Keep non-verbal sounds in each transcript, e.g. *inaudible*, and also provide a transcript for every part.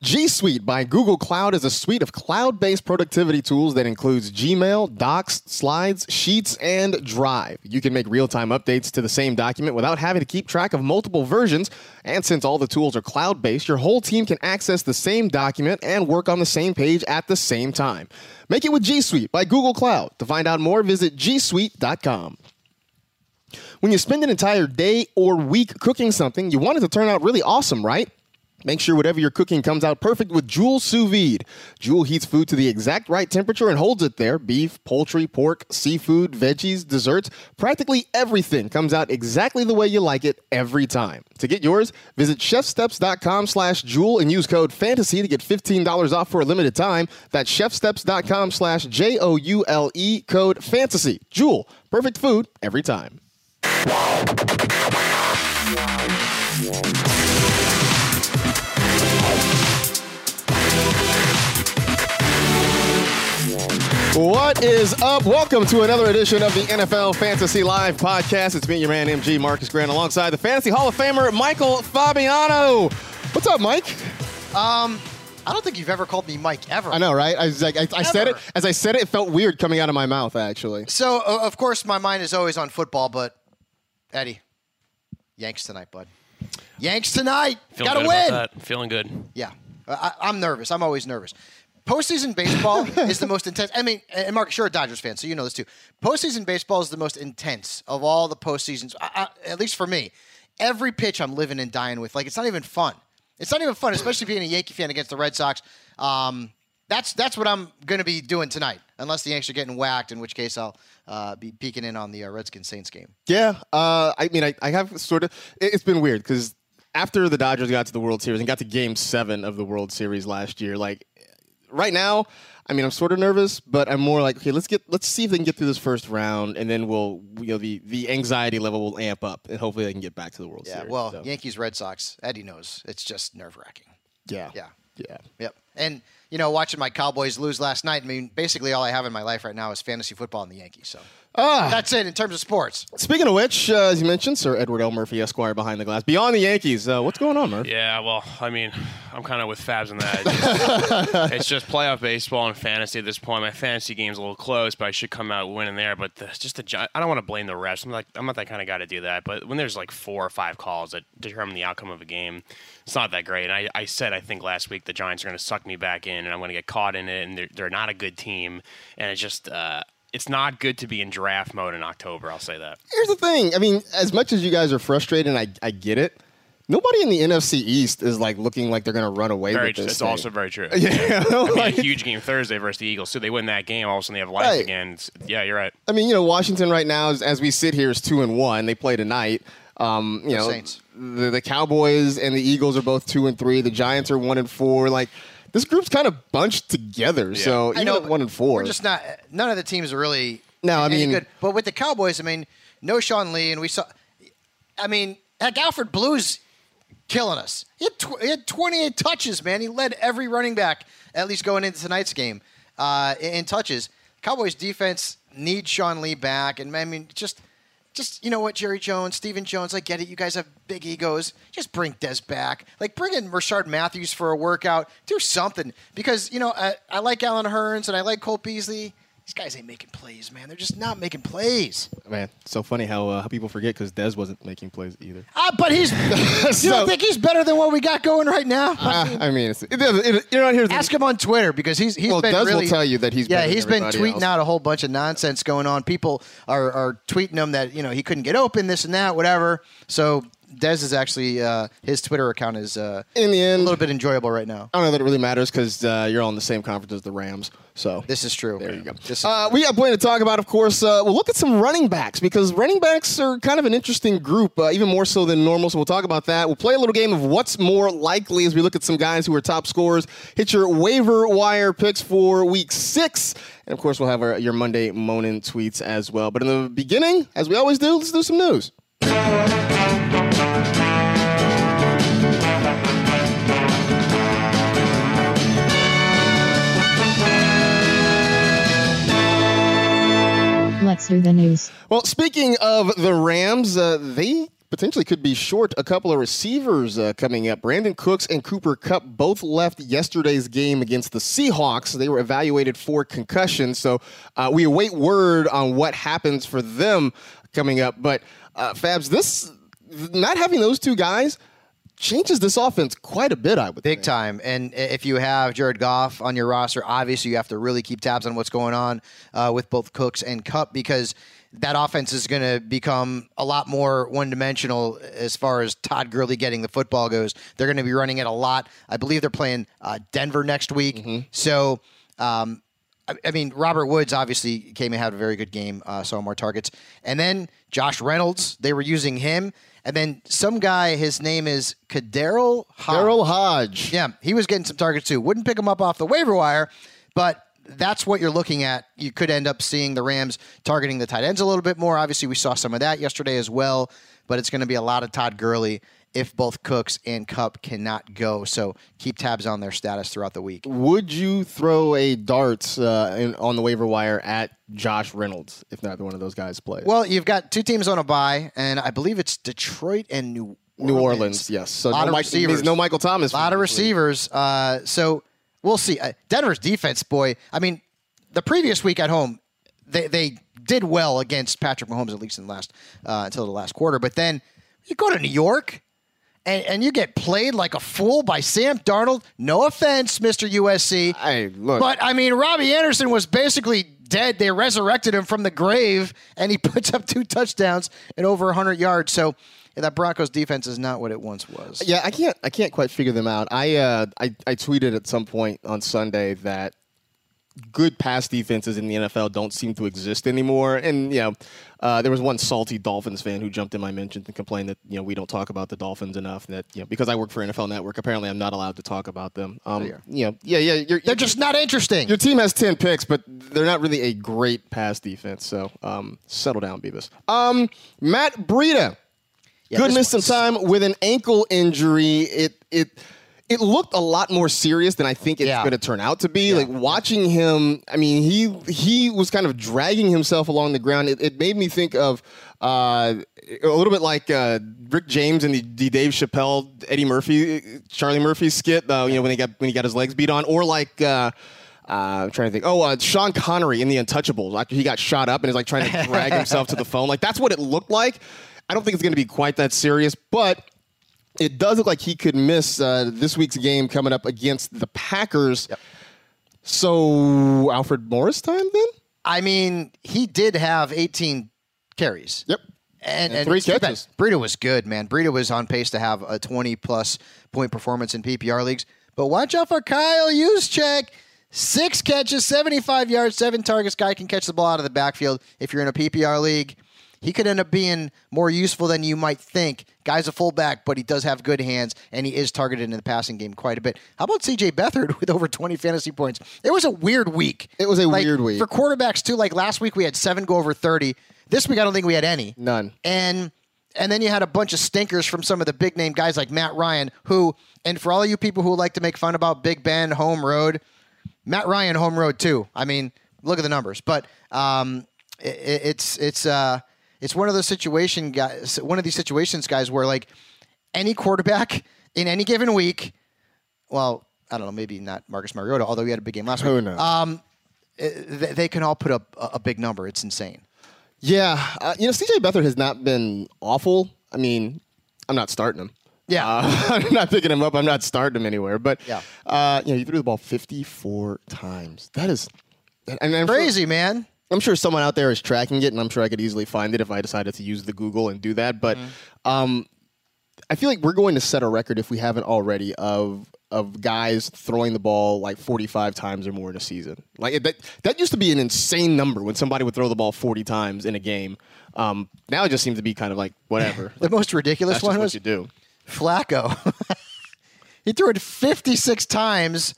G Suite by Google Cloud is a suite of cloud based productivity tools that includes Gmail, Docs, Slides, Sheets, and Drive. You can make real time updates to the same document without having to keep track of multiple versions. And since all the tools are cloud based, your whole team can access the same document and work on the same page at the same time. Make it with G Suite by Google Cloud. To find out more, visit gsuite.com. When you spend an entire day or week cooking something, you want it to turn out really awesome, right? Make sure whatever you're cooking comes out perfect with Joule Sous Vide. Joule heats food to the exact right temperature and holds it there. Beef, poultry, pork, seafood, veggies, desserts, practically everything comes out exactly the way you like it every time. To get yours, visit chefsteps.com slash Joule and use code FANTASY to get $15 off for a limited time. That's chefsteps.com slash J-O-U-L-E code FANTASY. Joule, perfect food every time. What is up? Welcome to another edition of the NFL Fantasy Live podcast. It's me, your man MG Marcus Grant, alongside the Fantasy Hall of Famer Michael Fabiano. What's up, Mike? Um, I don't think you've ever called me Mike ever. I know, right? I was like, I, I said it as I said it. It felt weird coming out of my mouth, actually. So, uh, of course, my mind is always on football, but Eddie, Yanks tonight, bud. Yanks tonight. Feeling Got to good win. About that. Feeling good. Yeah, I, I'm nervous. I'm always nervous. Postseason baseball *laughs* is the most intense. I mean, and Mark, you're a Dodgers fan, so you know this too. Postseason baseball is the most intense of all the postseasons, I, I, at least for me. Every pitch I'm living and dying with. Like, it's not even fun. It's not even fun, especially being a Yankee fan against the Red Sox. Um, that's that's what I'm going to be doing tonight, unless the Yanks are getting whacked, in which case I'll uh, be peeking in on the uh, Redskins Saints game. Yeah, uh, I mean, I, I have sort of. it- It's been weird because after the Dodgers got to the World Series and got to Game Seven of the World Series last year, like right now, I mean, I'm sort of nervous, but I'm more like, okay, let's get, let's see if they can get through this first round, and then we'll, you know, the the anxiety level will amp up, and hopefully they can get back to the World Yeah, Series. well, So, Yankees Red Sox, Eddie knows it's just nerve wracking. yeah, Yeah. yeah. Yep. And you know, watching my Cowboys lose last night. I mean, basically all I have in my life right now is fantasy football and the Yankees. So Ah, that's it in terms of sports. speaking of which, uh, as you mentioned, Sir Edward L. Murphy, Esquire, behind the glass, beyond the Yankees. Uh, what's going on, Murph? Yeah, well, I mean, I'm kind of with Fabs on that. It's just, *laughs* it's just playoff baseball and fantasy at this point. My fantasy game's a little close, but I should come out winning there. But the, just the, I don't want to blame the refs. I'm like, I'm not that kind of guy to do that. But when there's like four or five calls that determine the outcome of a game, it's not that great. And I, I said I think last week the Giants are going to suck me back in, and I'm going to get caught in it. And they're, they're not a good team, and it's just. Uh, it's not good to be in draft mode in October. I'll say that. Here's the thing. I mean, as much as you guys are frustrated, and I, I get it, nobody in the NFC East is like looking like they're going to run away Very, with this. it's also very true. *laughs* Yeah, I mean, *laughs* like- a huge game Thursday versus the Eagles. So they win that game, all of a sudden they have life Right. again. It's, yeah, you're right. I mean, you know, Washington right now, is, as we sit here, is two and one. They play tonight. Um, you The know, Saints. The, the Cowboys and the Eagles are both two and three. The Giants are one and four. Like this group's kind of bunched together. So I even know at one and four, We're just not. None of the teams are really. No, I any mean- good. But with the Cowboys, I mean, no Sean Lee, and we saw. I mean, heck, Alfred Blue's killing us. He had, tw- he had 28 touches, man. He led every running back, at least going into tonight's game, uh, in, in touches. Cowboys defense needs Sean Lee back, and I mean, just, just you know what, Jerry Jones, Stephen Jones, I get it. You guys have big egos. Just bring Dez back. Like bring in Rishard Matthews for a workout. Do something because you know I, I like Allen Hurns and I like Cole Beasley. These guys ain't making plays, man. They're just not making plays. man. So funny how uh, how people forget because Dez wasn't making plays either. Ah, but he's. *laughs* you So- don't think he's better than what we got going right now? Uh, I mean, it's, it, it, you're not here. Ask him on Twitter because he's he's Well, been Dez will tell you that he's yeah better than he's been tweeting else. out a whole bunch of nonsense going on. People are are tweeting him that you know he couldn't get open, this and that, whatever. So Dez is actually uh, his Twitter account is uh, In the end a little bit enjoyable right now. I don't know that it really matters because uh, you're all in the same conference as the Rams. So This is true. There you go. This is- Uh, we got plenty to talk about, of course. Uh, we'll look at some running backs because running backs are kind of an interesting group, uh, even more so than normal. So we'll talk about that. We'll play a little game of what's more likely as we look at some guys who are top scorers. Hit your waiver wire picks for week six. And of course, we'll have our, your Monday Monin tweets as well. But in the beginning, as we always do, let's do some news. Let's the news. Well, speaking of the Rams, uh, they potentially could be short a couple of receivers uh, coming up. Brandin Cooks and Cooper Kupp both left yesterday's game against the Seahawks. They were evaluated for concussion, so uh, we await word on what happens for them coming up. But uh, Fabs, this not having those two guys changes this offense quite a bit. I would Big think. time. And if you have Jared Goff on your roster, obviously you have to really keep tabs on what's going on uh, with both Cooks and Kupp because that offense is going to become a lot more one dimensional as far as Todd Gurley getting the football goes. They're going to be running it a lot. I believe they're playing uh, Denver next week. So, um, I, I mean, Robert Woods obviously came and had a very good game, uh, saw more targets. And then Josh Reynolds, they were using him. And then some guy, his name is KhaDarel Hodge. Daryl Hodge. Yeah, he was getting some targets too. Wouldn't pick him up off the waiver wire, but that's what you're looking at. You could end up seeing the Rams targeting the tight ends a little bit more. Obviously, we saw some of that yesterday as well, but it's going to be a lot of Todd Gurley if both Cooks and Kupp cannot go. So keep tabs on their status throughout the week. Would you throw a dart uh, in, on the waiver wire at Josh Reynolds if neither one of those guys plays? Well, you've got two teams on a bye, and I believe it's Detroit and New New Orleans, yes. So lot no, of Mike, receivers. no Michael Thomas. A lot of receivers. Uh, so we'll see. Uh, Denver's defense, boy. I mean, the previous week at home, they, they did well against Patrick Mahomes, at least in the last uh, until the last quarter. But then you go to New York. And, and you get played like a fool by Sam Darnold. No offense, Mr. USC. Hey, look. But I mean, Robbie Anderson was basically dead. They resurrected him from the grave, and he *laughs* puts up two touchdowns and over 100 yards. So yeah, that Broncos defense is not what it once was. Yeah, I can't. I can't quite figure them out. I, uh, I I tweeted at some point on Sunday that good pass defenses in the NFL don't seem to exist anymore. And you know, uh, there was one salty Dolphins fan who jumped in my mentions and complained that you know we don't talk about the Dolphins enough. That you know because I work for NFL Network, apparently I'm not allowed to talk about them. Um, yeah. you know, yeah, yeah. You're, They're just not interesting. your team has 10 picks, but they're not really a great pass defense. So um, settle down, Beavis. Um, Matt Breida. Yeah, Could this miss some time with an ankle injury. It it it looked a lot more serious than I think it's Yeah. going to turn out to be. Yeah. Like watching him, I mean, he he was kind of dragging himself along the ground. It, it made me think of uh, a little bit like uh, Rick James and the, the Dave Chappelle, Eddie Murphy, Charlie Murphy skit. Uh, you know when he got when he got his legs beat on, or like. Uh, uh, I'm trying to think. Oh, uh, Sean Connery in The Untouchables. After he got shot up and is like trying to drag *laughs* himself to the phone. Like that's what it looked like. I don't think it's going to be quite that serious, but it does look like he could miss uh, this week's game coming up against the Packers. So Alfred Morris time then? I mean, he did have 18 carries. Yep. And, And and three it's too bad. catches. Breida was good, man. Breida was on pace to have a 20 plus point performance in PPR leagues. But watch out for Kyle Juszczyk. Six catches, 75 yards, seven targets. Guy can catch the ball out of the backfield. If you're in a PPR league, he could end up being more useful than you might think. Guy's a fullback, but he does have good hands, and he is targeted in the passing game quite a bit. How about CJ Beathard *laughs* with over 20 fantasy points? It was a weird week. It was a Like, weird week. For quarterbacks, too, like last week we had seven go over 30. This week I don't think we had any. None. And and then you had a bunch of stinkers from some of the big name guys like Matt Ryan, who, and for all you people who like to make fun about Big Ben home road, Matt Ryan home road too. I mean, look at the numbers. But um, it, it's it's uh, it's one of those situation guys, one of these situations, guys, where like any quarterback in any given week, well, I don't know, maybe not Marcus Mariota, although he had a big game last Who week. knows? Um, eh, they, they can all put up a, a big number. It's insane. Yeah. Uh, you know, CJ Beathard has not been awful. I mean, I'm not starting him. Yeah. Uh, *laughs* I'm not picking him up. I'm not starting him anywhere. But, Yeah. uh, you know, he threw the ball 54 times. That is. And sure- Crazy, man. I'm sure someone out there is tracking it, and I'm sure I could easily find it if I decided to use the Google and do that. But Mm-hmm. um, I feel like we're going to set a record if we haven't already of of guys throwing the ball like 45 times or more in a season. Like that that used to be an insane number when somebody would throw the ball 40 times in a game. Um, now it just seems to be kind of like whatever. *laughs* The most ridiculous one was you do. Flacco. *laughs* he threw it 56 times,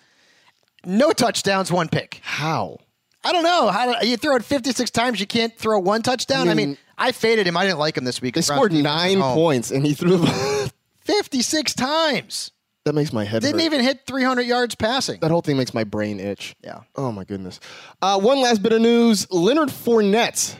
no touchdowns, one pick. How? I don't know. How you throw it 56 times, you can't throw one touchdown? I mean, mean- I faded him. I didn't like him this week. They scored nine points and he threw *laughs* 56 times. that makes my head Didn't hurt. even hit 300 yards passing. That whole thing makes my brain itch. Yeah. Oh my goodness. Uh, one last bit of news: Leonard Fournette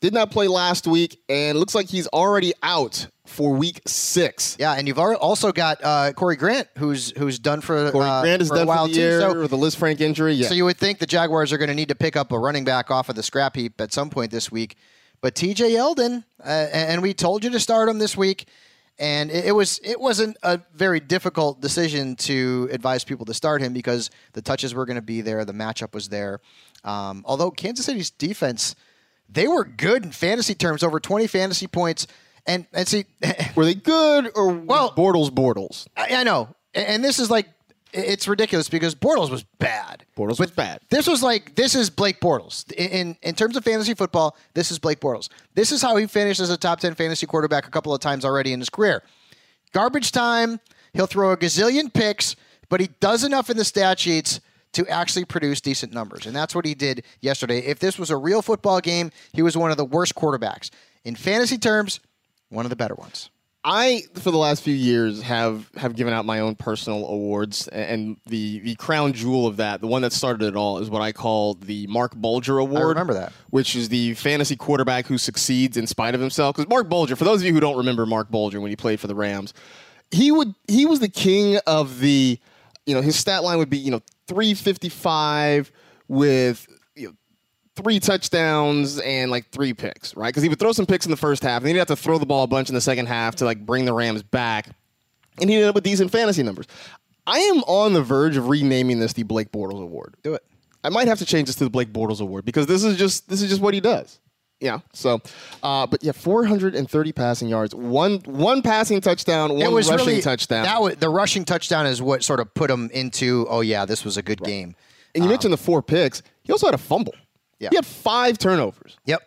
did not play last week, and looks like he's already out for Week Six. Yeah, and you've also got uh, Corey Grant, who's who's done for Corey uh, Grant is for a done while for the year So, with the Lisfranc injury. Yeah. so you would think the Jaguars are going to need to pick up a running back off of the scrap heap at some point this week. But T.J. Yeldon, uh, and we told you to start him this week, and it, it was it wasn't a very difficult decision to advise people to start him because the touches were going to be there, the matchup was there. Um, although Kansas City's defense, they were good in fantasy terms, over twenty fantasy points, and and see. *laughs* Were they good or Well- Bortles Bortles? I, I know, and, this is like it's ridiculous because Bortles was bad. Bortles was bad. This was like this is Blake Bortles in, in in terms of fantasy football. This is Blake Bortles. This is how he finished as a top ten fantasy quarterback a couple of times already in his career. Garbage time. He'll throw a gazillion picks, but he does enough in the stat sheets to actually produce decent numbers, and that's what he did yesterday. If this was a real football game, he was one of the worst quarterbacks in fantasy terms. One of the better ones. I, for the last few years, have have given out my own personal awards, and the the crown jewel of that, the one that started it all, is what I call the Mark Bulger Award. remember that. which is the fantasy quarterback who succeeds in spite of himself. Because Mark Bulger, for those of you who don't remember Mark Bulger when he played for the Rams, he would he was the king of the, you know, his stat line would be you know three fifty five with. Three touchdowns and like three picks, right? Because he would throw some picks in the first half, and then he'd have to throw the ball a bunch in the second half to like bring the Rams back, and he ended up with decent fantasy numbers. I am on the verge of renaming this the Blake Bortles Award. Do it. I might have to change this to the Blake Bortles Award because this is just this is just what he does. Yeah. So, uh, but yeah, 430 passing yards, one one passing touchdown, one rushing really touchdown. That was, the rushing touchdown is what sort of put him into. Oh yeah, this was a good game. and you mentioned the four picks. He also had a fumble. Yeah. He had five turnovers. Yep.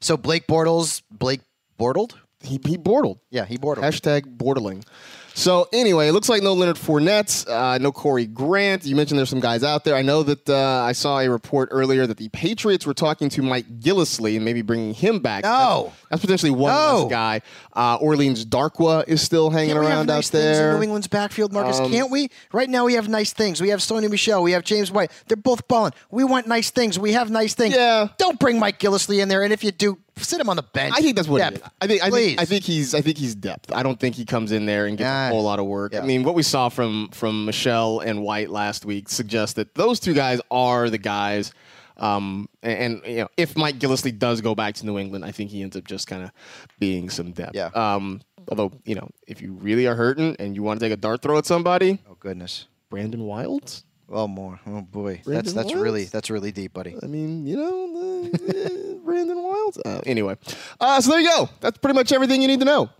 So Blake Bortles, Blake Bortled. He he bortled. Yeah, he bortled. Hashtag bortling. So anyway, it looks like no Leonard Fournette, uh, no Corey Grant. You mentioned there's some guys out there. I know that uh, I saw a report earlier that the Patriots were talking to Mike Gillislee and maybe bringing him back. No. that's, that's potentially one No. less guy. Uh, Orleans Darkwa is still hanging Can't we have around nice out there. New England's backfield, Marcus. Um, Can't we? Right now, we have nice things. We have Sony Michel. We have James White. They're both balling. We want nice things. We have nice things. Yeah. Don't bring Mike Gillislee in there. And if you do, sit him on the bench. I think that's what Depth. it is. I think I Please. think I think he's I think he's depth. I don't think he comes in there and gets a whole lot of work. Yeah. I mean, what we saw from from Michel and White last week suggests that those two guys are the guys. Um, and, and, you know, if Mike Gillislee does go back to New England, I think he ends up just kind of being some depth. Yeah. Um, although you know, if you really are hurting and you want to take a dart throw at somebody, Oh goodness. Brandon Wilds. Oh more. Oh boy. Brandon that's that's Williams? really that's really deep, buddy. I mean, you know, the, uh, *laughs* Brandon Wilds. Uh, anyway, uh, so there you go. That's pretty much everything you need to know.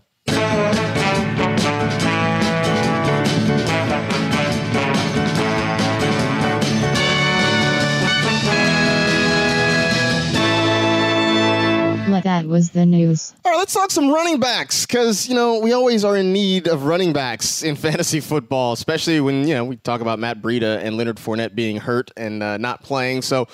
Well, that was the news. All right, let's talk some running backs because you know we always are in need of running backs in *laughs* fantasy football, especially when you know we talk about Matt Breida and Leonard Fournette being hurt and uh, not playing. So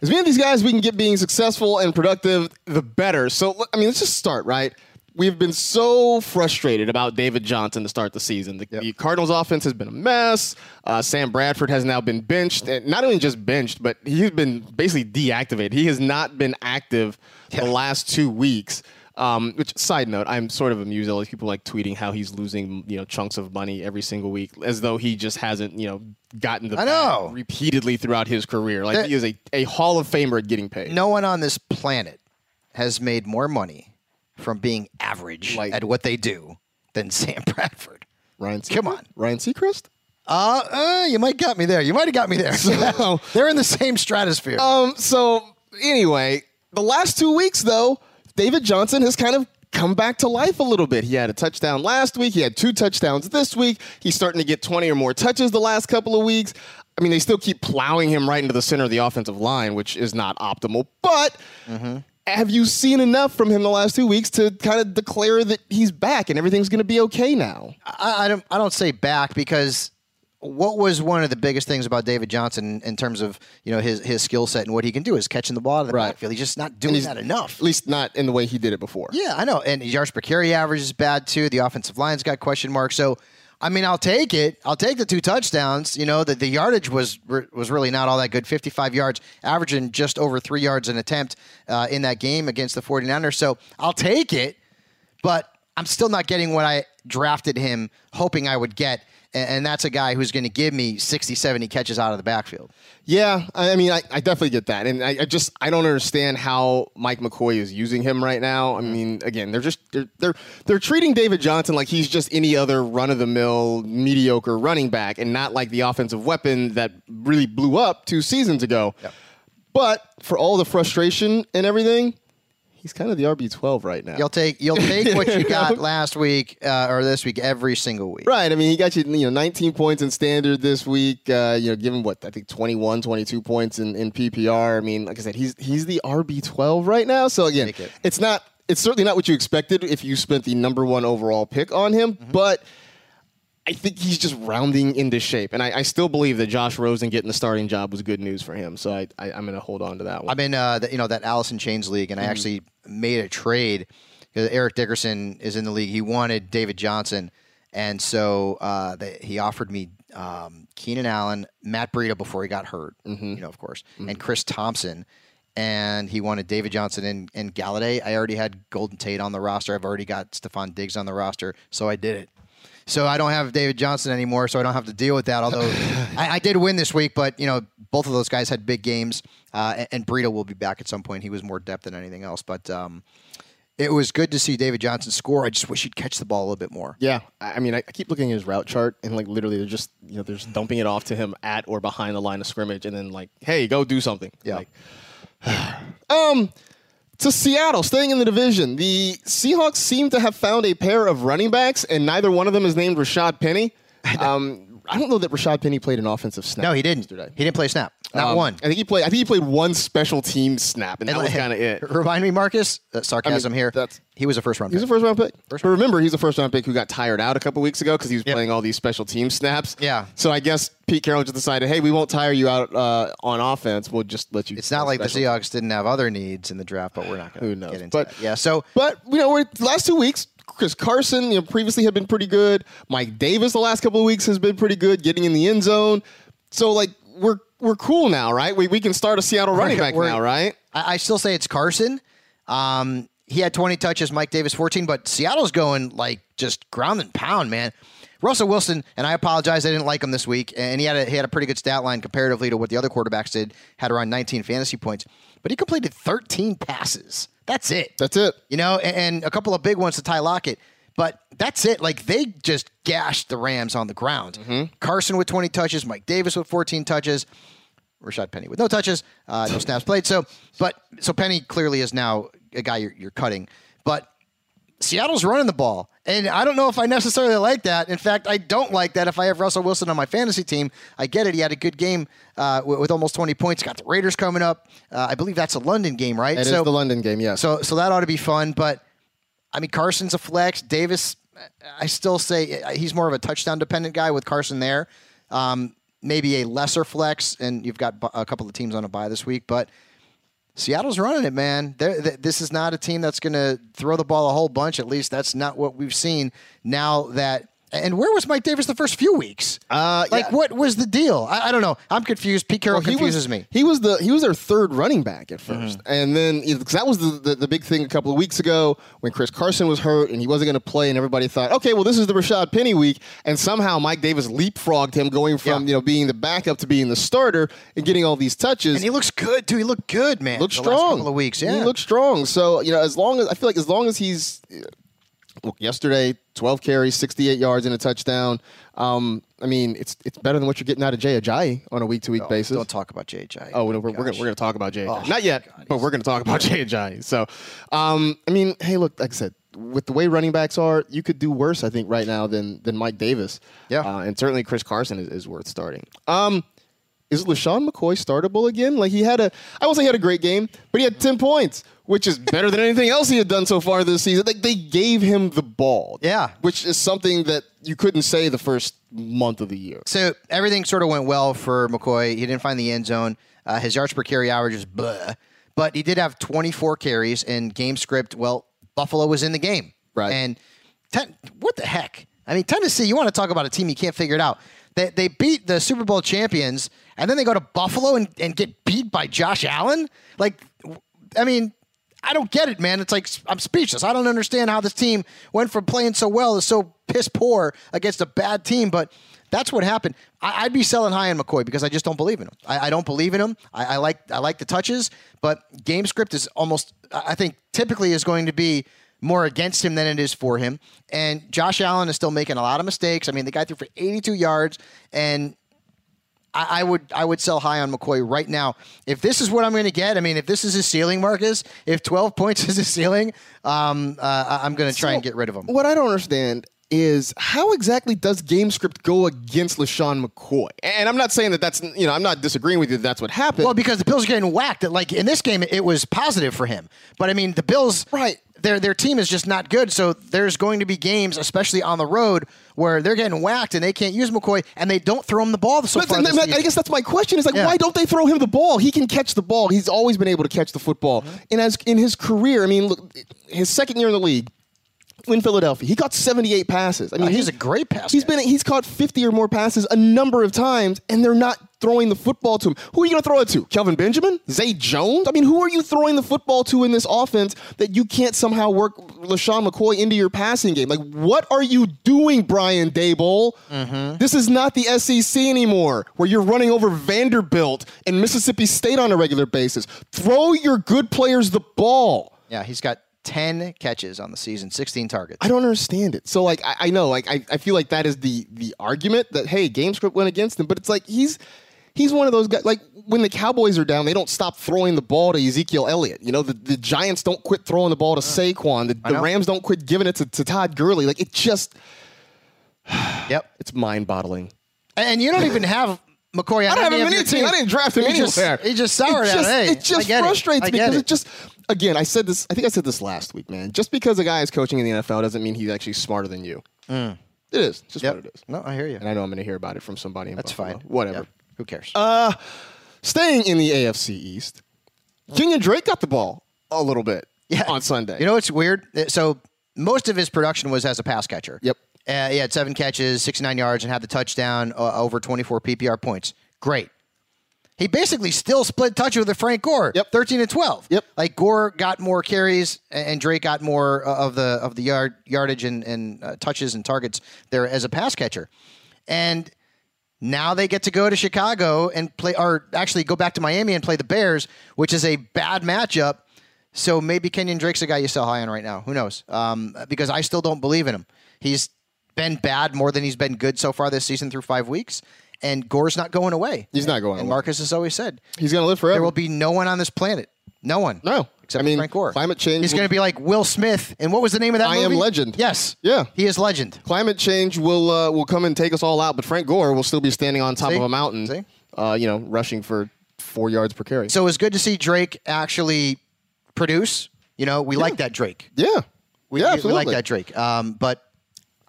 as many of these guys we can get being successful and productive, the better. So I mean, let's just start right. We've been so frustrated about David Johnson to start the season. The, the Cardinals' offense has been a mess. Uh, Sam Bradford has now been benched, and not only just benched, but he's been basically deactivated. He has not been active the last two weeks. Um, which side note, I'm sort of amused at all these people like tweeting how he's losing you know chunks of money every single week, as though he just hasn't you know gotten the I know. repeatedly throughout his career. Like That- he is a, a Hall of Famer at getting paid. No one on this planet has made more money from being average Like- at what they do than *laughs* Sam Bradford. Ryan, Come on. Ryan Seacrest. Uh, uh, you might got me there. You might have got me there. *laughs* So- *laughs* They're in the same stratosphere. Um. So anyway, the last two weeks though, David Johnson has kind of come back to life a little bit. He had a touchdown last week. He had two touchdowns this week. He's starting to get 20 or more touches the last couple of weeks. I mean, they still keep plowing him right into the center of the offensive line, which is not optimal. But have you seen enough from him the last two weeks to kind of declare that he's back and everything's going to be okay now? I, I don't I don't say back because what was one of the biggest things about David Johnson in terms of you know his his skill set and what he can do is catching the ball out of the Right. backfield. He's just not doing that enough. At least not in the way he did it before. Yeah, I know. And yards per carry average is bad too. The offensive line's got question marks. So, I mean, I'll take it. I'll take the two touchdowns. You know, the, the yardage was was really not all that good. 55 yards, averaging just over three yards an attempt uh, in that game against the 49ers. So I'll take it, but I'm still not getting what I drafted him hoping I would get. And, and that's a guy who's going to give me 60, 70 catches out of the backfield. Yeah, I I mean, I, I definitely get that, and I, I just I don't understand how Mike McCoy is using him right now. I mean, again, they're just they're they're they're treating David Johnson like he's just any other run of the mill mediocre running back, and not like the offensive weapon that really blew up two seasons ago. But for all the frustration and everything, he's kind of the RB twelve right now. You'll take you'll take what you *laughs* got last week uh, or this week every single week. Right. I mean, he got you, you know, 19 points in standard this week. Uh, you know, given what I think 21, 22 points in, in PPR. I mean, like I said, he's he's the RB 12 right now. So again, it. it's not. It's certainly not what you expected if you spent the number one overall pick on him, Mm-hmm. but. I think he's just rounding into shape, and I, I still believe that Josh Rosen getting the starting job was good news for him. So I, I, I'm going to hold on to that one. I'm in uh, the, you know that Allison Chains league, and I actually made a trade. Eric Dickerson is in the league. He wanted David Johnson, and so uh, they, he offered me um, Keenan Allen, Matt Breida before he got hurt, you know, of course, and Chris Thompson. And he wanted David Johnson and, and Golladay. I already had Golden Tate on the roster. I've already got Stefon Diggs on the roster, so I did it. So I don't have David Johnson anymore, so I don't have to deal with that. Although *laughs* I, I did win this week, but you know both of those guys had big games, uh, and, and will be back at some point. He was more depth than anything else, but um, it was good to see David Johnson score. I just wish he'd catch the ball a little bit more. Yeah, I mean, I I keep looking at his route chart, and like literally, they're just you know they're just dumping it off to him at or behind the line of scrimmage, and then like, hey, go do something. Yeah. Like, *sighs* um, to Seattle, staying in the division, the Seahawks seem to have found a pair of running backs, and neither one of them is named Rashad Penny. *laughs* Um, I don't know that Rashad Penny played an offensive snap. No, he didn't. Yesterday. He didn't play snap. Not Um, one. I think he played. I think he played one special team snap, and that was kind of it. *laughs* Remind me, Marcus. Uh, sarcasm here. that's- he was a first round. Pick. He's a first round pick. first round but remember, he's a first round pick who got tired out a couple weeks ago because he was Yep. playing all these special team snaps. Yeah. So I guess Pete Carroll just decided, hey, we won't tire you out uh, on offense. We'll just let you. It's not like the. Seahawks didn't have other needs in the draft, but we're not going to get into But- that. Yeah. So But you know, we're, last two weeks, Chris Carson, you know, previously had been pretty good. Mike Davis, the last couple of weeks, has been pretty good, getting in the end zone. So like we're we're cool now, right? We we can start a Seattle running back now, right? I, I still say it's Carson. Um, he had 20 touches, Mike Davis 14, but Seattle's going like just ground and pound, man. Russell Wilson, and I apologize, I didn't like him this week, and he had a, he had a pretty good stat line comparatively to what the other quarterbacks did. Had around 19 fantasy points, but he completed 13 passes. That's it. That's it. You know, and, and a couple of big ones to Ty Lockett. But that's it. Like they just gashed the Rams on the ground. Carson with 20 touches, Mike Davis with 14 touches, Rashad Penny with no touches, uh, no *laughs* snaps played. So, but so Penny clearly is now a guy you're, you're cutting. But Seattle's running the ball. And I don't know if I necessarily like that. In fact, I don't like that if I have Russell Wilson on my fantasy team. I get it. He had a good game uh, with, with almost 20 points. Got the Raiders coming up. Uh, I believe that's a London game, right? It is so, the London game, yes. so, so that ought to be fun. But I mean, Carson's a flex. Davis, I still say he's more of a touchdown dependent guy with Carson there. Um, maybe a lesser flex, and you've got a couple of teams on a bye this week, but Seattle's running it, man. This is not a team that's going to throw the ball a whole bunch. At least that's not what we've seen now that. And where was Mike Davis the first few weeks? Uh, like, yeah. what was the deal? I, I don't know. I'm confused. Pete Carroll Well, he confuses was, me. He was the he was their third running back at 1st and then that was the, the the big thing a couple of weeks ago when Chris Carson was hurt and he wasn't going to play, and everybody thought, okay, well this is the Rashad Penny week, and somehow Mike Davis leapfrogged him, going from Yeah. you know being the backup to being the starter and getting all these touches. And he looks good, too. He looked good, man. looked the strong. Couple of weeks, yeah. he looked strong. So you know, as long as I feel like as long as he's look yesterday, twelve carries, sixty eight yards, and a touchdown. Um, I mean, it's it's better than what you're getting out of Jay Ajayi on a week to week basis. Don't talk about JJ. Oh, we're, we're, we're, gonna, we're gonna talk about Jay. Oh, Not yet, God, but we're gonna talk about Jay Ajayi. So, um, I mean, hey, look, like I said, with the way running backs are, you could do worse. I think right now than than Mike Davis. Yeah. uh, and certainly Chris Carson is, is worth starting. Um, is LeSean McCoy startable again? Like he had a, I won't say he had a great game, but he had ten points, which is better than anything else he had done so far this season. Like they gave him the ball, Yeah. which is something that you couldn't say the first month of the year. So everything sort of went well for McCoy. He didn't find the end zone. Uh, his yards per carry average is blah, but he did have 24 carries and game script. Well, Buffalo was in the game, Right. And ten, what the heck? I mean, Tennessee. You want to talk about a team you can't figure it out? They they beat the Super Bowl champions, and then they go to Buffalo and, and get beat by Josh Allen. Like, I mean. I don't get it, man. It's like I'm speechless. I don't understand how this team went from playing so well to so piss poor against a bad team. But that's what happened. I, I'd be selling high on McCoy because I just don't believe in him. I, I don't believe in him. I, I like I like the touches, but game script is almost I think typically is going to be more against him than it is for him. And Josh Allen is still making a lot of mistakes. I mean, the guy threw for 82 yards, and I, I would I would sell high on McCoy right now. If this is what I'm going to get, I mean, if this is his ceiling, Marcus, if 12 *laughs* points is his ceiling, um, uh, I'm going to try and get rid of him. What I don't understand is how exactly does game script go against LeSean McCoy? And I'm not saying that that's you know I'm not disagreeing with you that that's what happened. Well, because the Bills are getting whacked. Like in this game, it was positive for him. But I mean, the Bills, Right. Their their team is just not good. So there's going to be games, especially on the road, where they're getting whacked and they can't use McCoy and they don't throw him the ball so But far. I guess that's my question. Is like, Yeah. why don't they throw him the ball? He can catch the ball. He's always been able to catch the football. Mm-hmm. And as in his career, I mean, look, his second year in the league in Philadelphia, he caught 78 passes. I mean, he's he- a great pass He's been he's caught 50 or more passes a number of times, and they're not throwing the football to him. Who are you going to throw it to? Kelvin Benjamin? Zay Jones? I mean, who are you throwing the football to in this offense that you can't somehow work LeSean McCoy into your passing game? Like, what are you doing, Brian Daboll? Mm-hmm. This is not the SEC anymore, where you're running over Vanderbilt and Mississippi State on a regular basis. Throw your good players the ball. yeah, he's got 10 catches on the season, 16 targets. I don't understand it. So like I, I know like I, I feel like that is the the argument that hey game script went against him, but it's like he's he's one of those guys like when the Cowboys are down, they don't stop throwing the ball to Ezekiel Elliott. You know, the, the Giants don't quit throwing the ball to mm. Saquon. The, the. Rams don't quit giving it to, to Todd Gurley. Like it just *sighs* Yep. it's mind boggling. And you don't even have McCoy on I don't have him in any team. I didn't draft him he just, anywhere. he just soured it out. just, Hey, it just I frustrates it. me because it. it just again I said this I think I said this last week, man. Just because a guy is coaching in the NFL doesn't mean he's actually smarter than you. It is. It's just Yep. what it is. No, I hear you. And I know I'm going to hear about it from somebody. In That's Buffalo. fine. Whatever. Yeah. Who cares? Uh, staying in the AFC East, Kenyan Drake got the ball a little bit Yeah. on Sunday. You know what's weird? So most of his production was as a pass catcher. Yep. Uh, he had seven catches, 69 yards, and had the touchdown uh, over 24 PPR points. Great. He basically still split touch with Frank Gore. Yep. 13 and 12. Yep. Like Gore got more carries and and Drake got more uh, of the of the yard yardage and, and uh, touches and targets there as a pass catcher. And now they get to go to Chicago and play, or actually go back to Miami and play the Bears, which is a bad matchup. So maybe Kenyan Drake's a guy you sell high on right now. Who knows? Um, because I still don't believe in him. He's been bad more than he's been good so far this season through five weeks. And Gore's not going away. He's not going And away. Marcus has always said He's going to live forever. there will be no one on this planet. No one. No. Except I mean, Frank Gore. climate change He's will- going to be like Will Smith. And what was the name of that I Am? Legend. Yes. Yeah. He is legend. Climate change will uh, will come and take us all out, but Frank Gore will still be standing on top See? of a mountain? Uh, you know, rushing for four yards per carry. So it was good to see Drake actually produce. You know, we like that Drake. yeah, We, yeah, we- we like that Drake. Um, but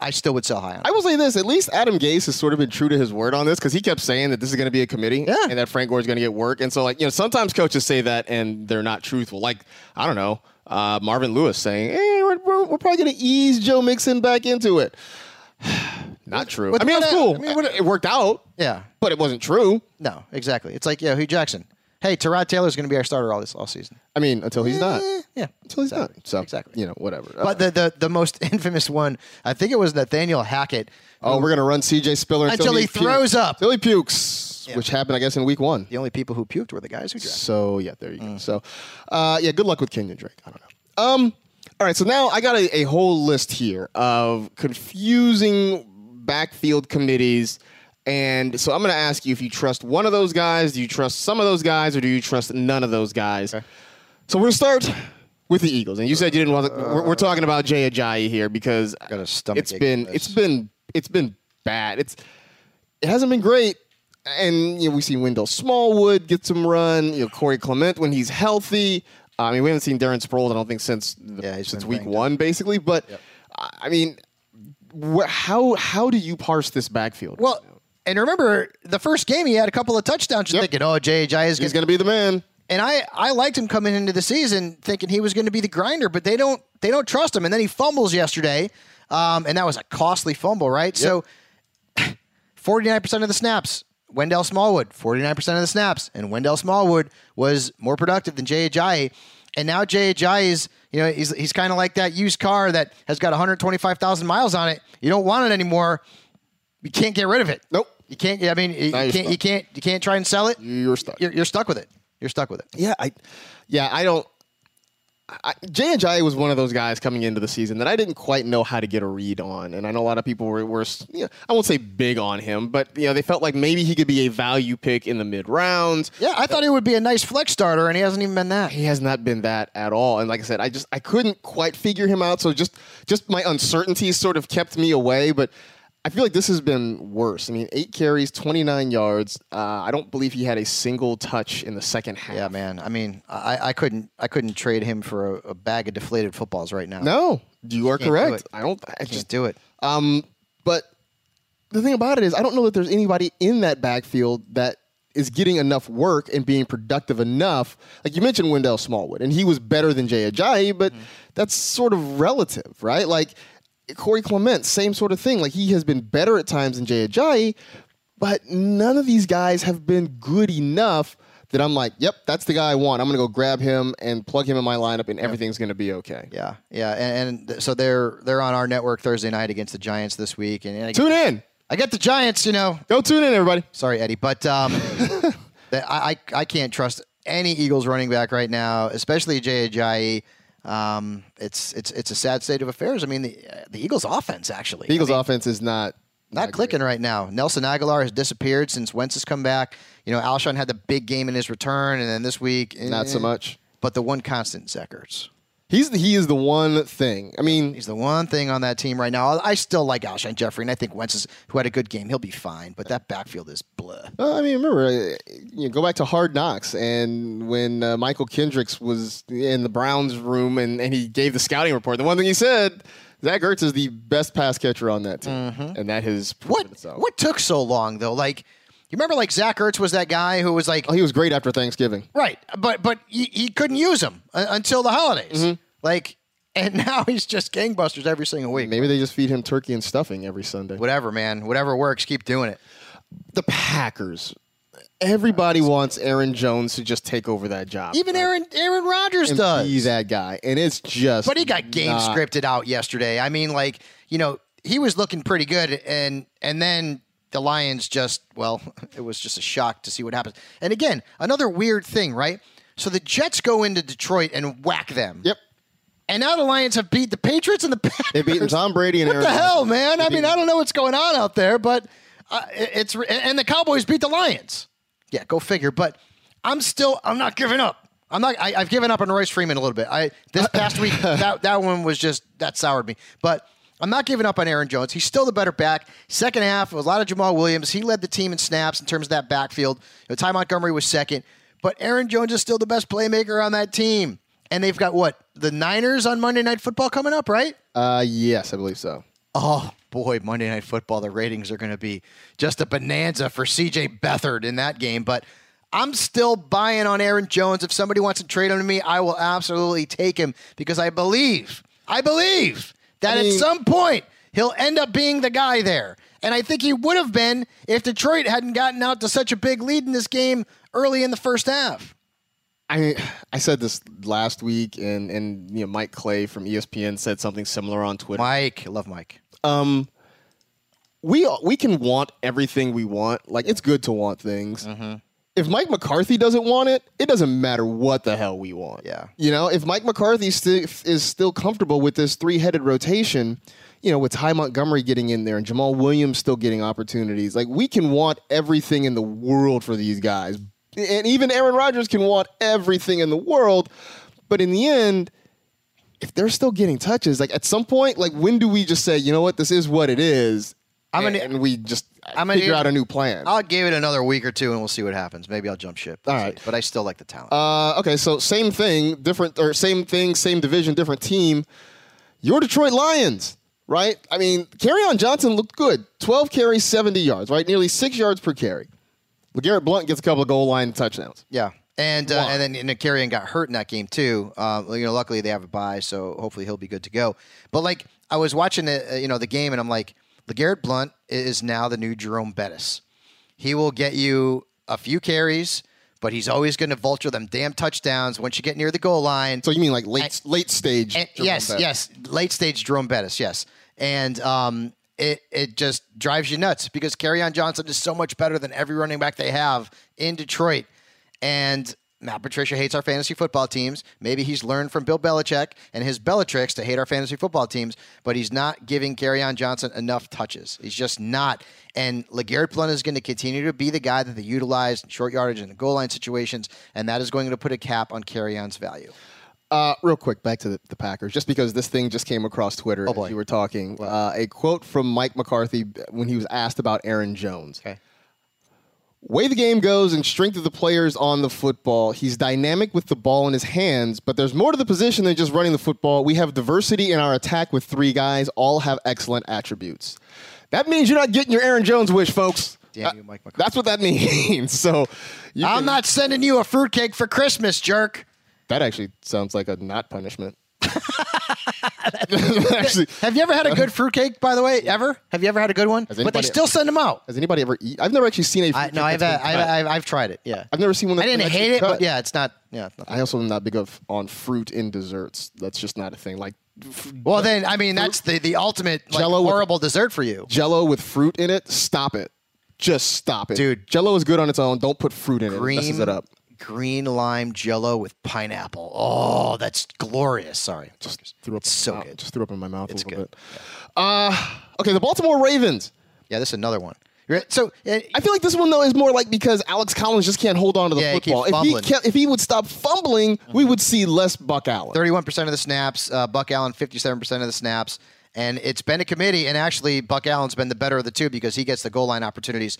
I still would sell high on. I will say this: at least Adam Gase has sort of been true to his word on this because he kept saying that this is going to be a committee Yeah. and that Frank Gore is going to get work. And so, like, you know, sometimes coaches say that and they're not truthful. Like, I don't know, uh, Marvin Lewis saying, "Hey, we're, we're, we're probably going to ease Joe Mixon back into it." *sighs* not true. What- I mean, it's cool. I mean, it worked out, yeah. but it wasn't true. No, exactly. It's like yeah, Hue Jackson. Hey, Tyrod Taylor's going to be our starter all this all season. I mean, until he's not. Eh, yeah, Until he's exactly. not. So, exactly. you know, whatever. But the, the the most *laughs* infamous one, I think it was Nathaniel Hackett. oh, we're going to run CJ Spiller until, Until he puke- throws up. Until he pukes, which happened, I guess, in week one. The only people who puked were the guys who drafted. So yeah, there you go. So uh, yeah, good luck with Kenyan Drake. I don't know. Um, all right, so now I got a, a whole list here of confusing backfield committees. And so I'm going to ask you if you trust one of those guys, do you trust some of those guys, or do you trust none of those guys? So we're going to start with the Eagles. And you said you didn't want. To, we're, we're uh. talking about Jay Ajayi here because Got a stomach it's been it's been it's been bad. It's it hasn't been great. And you know, we see Wendell Smallwood get some run. You know, Corey Clement when he's healthy. I mean, we haven't seen Darren Sproles. I don't think since the, Yeah, since week banged up. one, basically. But I I mean, how how do you parse this backfield? Well, and remember the first game he had a couple of touchdowns. You're Yep. thinking, oh, J.J. is going to be the man. and I, I liked him coming into the season thinking he was going to be the grinder, but they don't they don't trust him. And then he fumbles yesterday, um, and that was a costly fumble, right? So, forty nine percent of the snaps, Wendell Smallwood, forty nine percent of the snaps, and Wendell Smallwood was more productive than Jay Ajayi. And now Jay Ajayi is, you know, he's he's kind of like that used car that has got one hundred twenty five thousand miles on it. You don't want it anymore. You can't get rid of it. Nope. You can't. I mean, you can't. You can't. You can't try and sell it. You're stuck. You're, you're stuck with it. You're stuck with it. Yeah, I, yeah, I don't. I, Jay Ajayi was one of those guys coming into the season that I didn't quite know how to get a read on, and I know a lot of people were, were you know, I won't say big on him, but you know they felt like maybe he could be a value pick in the mid rounds. Yeah, I thought he would be a nice flex starter, and he hasn't even been that. He has not been that at all, and like I said, I just I couldn't quite figure him out. So just just my uncertainty sort of kept me away, but. I feel like this has been worse. I mean, eight carries, 29 yards. Uh, I don't believe he had a single touch in the second half. Yeah, man. I mean, I, I couldn't I couldn't trade him for a, a bag of deflated footballs right now. No, you are Can't do correct. I don't. I just do it. Um, but the thing about it is, I don't know that there's anybody in that backfield that is getting enough work and being productive enough. Like you mentioned, Wendell Smallwood, and he was better than Jay Ajayi, but that's sort of relative, right? Like Corey Clement, same sort of thing. Like he has been better at times than Jay Ajayi, but none of these guys have been good enough. That I'm like, yep, that's the guy I want. I'm gonna go grab him and plug him in my lineup, and everything's gonna be okay. Yeah, yeah. And, and th- so they're they're on our network Thursday night against the Giants this week, and, and I, Tune in, I get the Giants. You know, go tune in, everybody. sorry Eddie, but um, *laughs* I I can't trust any Eagles running back right now, especially Jay Ajayi. Um, it's it's it's a sad state of affairs. I mean, the uh, the Eagles offense actually. The Eagles I mean, offense is not not clicking right now. Nelson Agholor has disappeared since Wentz has come back. You know, Alshon had the big game in his return, and then this week, not so eh. much. But the one constant, Zach Ertz. He's the, he is the one thing. I mean, He's the one thing on that team right now. I still like Alshon Jeffery, and I think Wentz is, who had a good game. He'll be fine, but that backfield is blah. uh, I mean, remember, uh, you know, go back to Hard Knocks, and when uh, Mychal Kendricks was in the Browns room, and, and he gave the scouting report, the one thing he said, Zach Ertz is the best pass catcher on that team, and that has What itself. what took so long though? Like you remember, like Zach Ertz was that guy who was like Oh, he was great after Thanksgiving. right, but but he, he couldn't use him uh, until the holidays. Mm-hmm. Like, and *laughs* now he's just gangbusters every single week. Maybe they just feed him turkey and stuffing every Sunday. Whatever, man. Whatever works, keep doing it. The Packers. Everybody wants Aaron Jones to just take over that job. Even Aaron Aaron Rodgers and does. be that guy, and it's just. But he got game not- scripted out yesterday. I mean, like you know, he was looking pretty good, and and then the Lions just well, *laughs* it was just a shock to see what happens. And again, another weird thing, right? So the Jets go into Detroit and whack them. Yep. And now the Lions have beat the Patriots and the Packers. They beaten Tom Brady and What the hell, man? I mean, I don't know what's going on out there, but uh, it's and the Cowboys beat the Lions. Yeah, go figure. But I'm still, I'm not giving up. I'm not. I, I've given up on Royce Freeman a little bit. I this past week *laughs* that that one was just that soured me. But I'm not giving up on Aaron Jones. He's still the better back. Second half, a lot of Jamaal Williams. He led the team in snaps in terms of that backfield. You know, Ty Montgomery was second, but Aaron Jones is still the best playmaker on that team. And they've got what the Niners on Monday Night Football coming up, right? Uh, yes, I believe so. Oh boy, Monday Night Football, the ratings are going to be just a bonanza for CJ Beathard in that game. But I'm still buying on Aaron Jones. If somebody wants to trade him to me, I will absolutely take him because I believe, I believe that I at some point he'll end up being the guy there. And I think he would have been if Detroit hadn't gotten out to such a big lead in this game early in the first half. I I said this last week, and and you know Mike Clay from ESPN said something similar on Twitter. Mike, I love Mike. Um, we we can want everything we want. Like it's good to want things. Mm-hmm. If Mike McCarthy doesn't want it, it doesn't matter what the hell we want. Yeah. you know, if Mike McCarthy sti- is still comfortable with this three-headed rotation, you know, with Ty Montgomery getting in there and Jamaal Williams still getting opportunities, like we can want everything in the world for these guys, and even Aaron Rodgers can want everything in the world, but in the end if they're still getting touches, like at some point, like when do we just say, you know what, this is what it is, I'm and, gonna- and we just I'm gonna- figure out a new plan? I'll give it another week or two, and we'll see what happens. Maybe I'll jump ship. All right. but I still like the talent. Uh, okay, so same thing, different or same thing, same division, different team. Your Detroit Lions, right? I mean, on Johnson looked good. 12 carries, 70 yards, right? Nearly six yards per carry. LeGarrette Blunt gets a couple of goal line touchdowns. Yeah. And uh, and then and Kerryon got hurt in that game too. Uh, you know, luckily they have a bye, so hopefully he'll be good to go. But like I was watching the uh, you know the game, and I'm like, LeGarrette Blount is now the new Jerome Bettis. He will get you a few carries, but he's always going to vulture them damn touchdowns once you get near the goal line. So you mean like late late stage? And- Jerome yes, Bettis. yes, late stage Jerome Bettis, yes, and um, it it just drives you nuts because on Johnson is so much better than every running back they have in Detroit, and Matt Patricia hates our fantasy football teams. Maybe he's learned from Bill Belichick and his Bellatrix to hate our fantasy football teams, but he's not giving on Johnson enough touches. He's just not. And LeGarrette Blount is going to continue to be the guy that they utilize in short yardage and goal line situations, and that is going to put a cap on on's value. Uh, real quick, back to the, the Packers, just because this thing just came across Twitter Oh, boy. as you were talking. Uh, a quote from Mike McCarthy when he was asked about Aaron Jones. Okay. Way the game goes and strength of the players on the football. He's dynamic with the ball in his hands, but there's more to the position than just running the football. We have diversity in our attack with three guys, all have excellent attributes. That means you're not getting your Aaron Jones wish, folks. Damn you, uh, Mike McCarthy. That's what that *laughs* means. so you I'm can- not sending you a fruitcake for Christmas, jerk. That actually sounds like a not punishment. *laughs* actually, Have you ever had a good *laughs* fruitcake, by the way? Ever? Have you ever had a good one? Has But they still send them out. has anybody ever eaten? I've never actually seen a. I, no, I've, that's had, been. I've, I've, tried it. Yeah. I've never seen one. That I didn't hate it, cut. but yeah, it's not. Yeah. it's not- I also am not big of on fruit in desserts. That's just not a thing. Like Well, then, I mean, that's the, the ultimate like, Jell-O with- horrible dessert for you. Jello with fruit in it. Stop it. Just stop it, Dude. Jello is good on its own. Don't put fruit in it. It messes it up. Green lime jello with pineapple. Oh, that's glorious. Sorry. Just threw up. It's so mouth. good. Just threw up in my mouth It's a little good. bit. Uh, okay, the Baltimore Ravens. Yeah, this is another one. So, uh, I feel like this one though is more like because Alex Collins just can't hold on to the Yeah, he football. If he can't, if he would stop fumbling, we would see less Buck Allen. 31% of the snaps. Uh, Buck Allen, 57% of the snaps. And it's been a committee, and actually, Buck Allen's been the better of the two because he gets the goal line opportunities.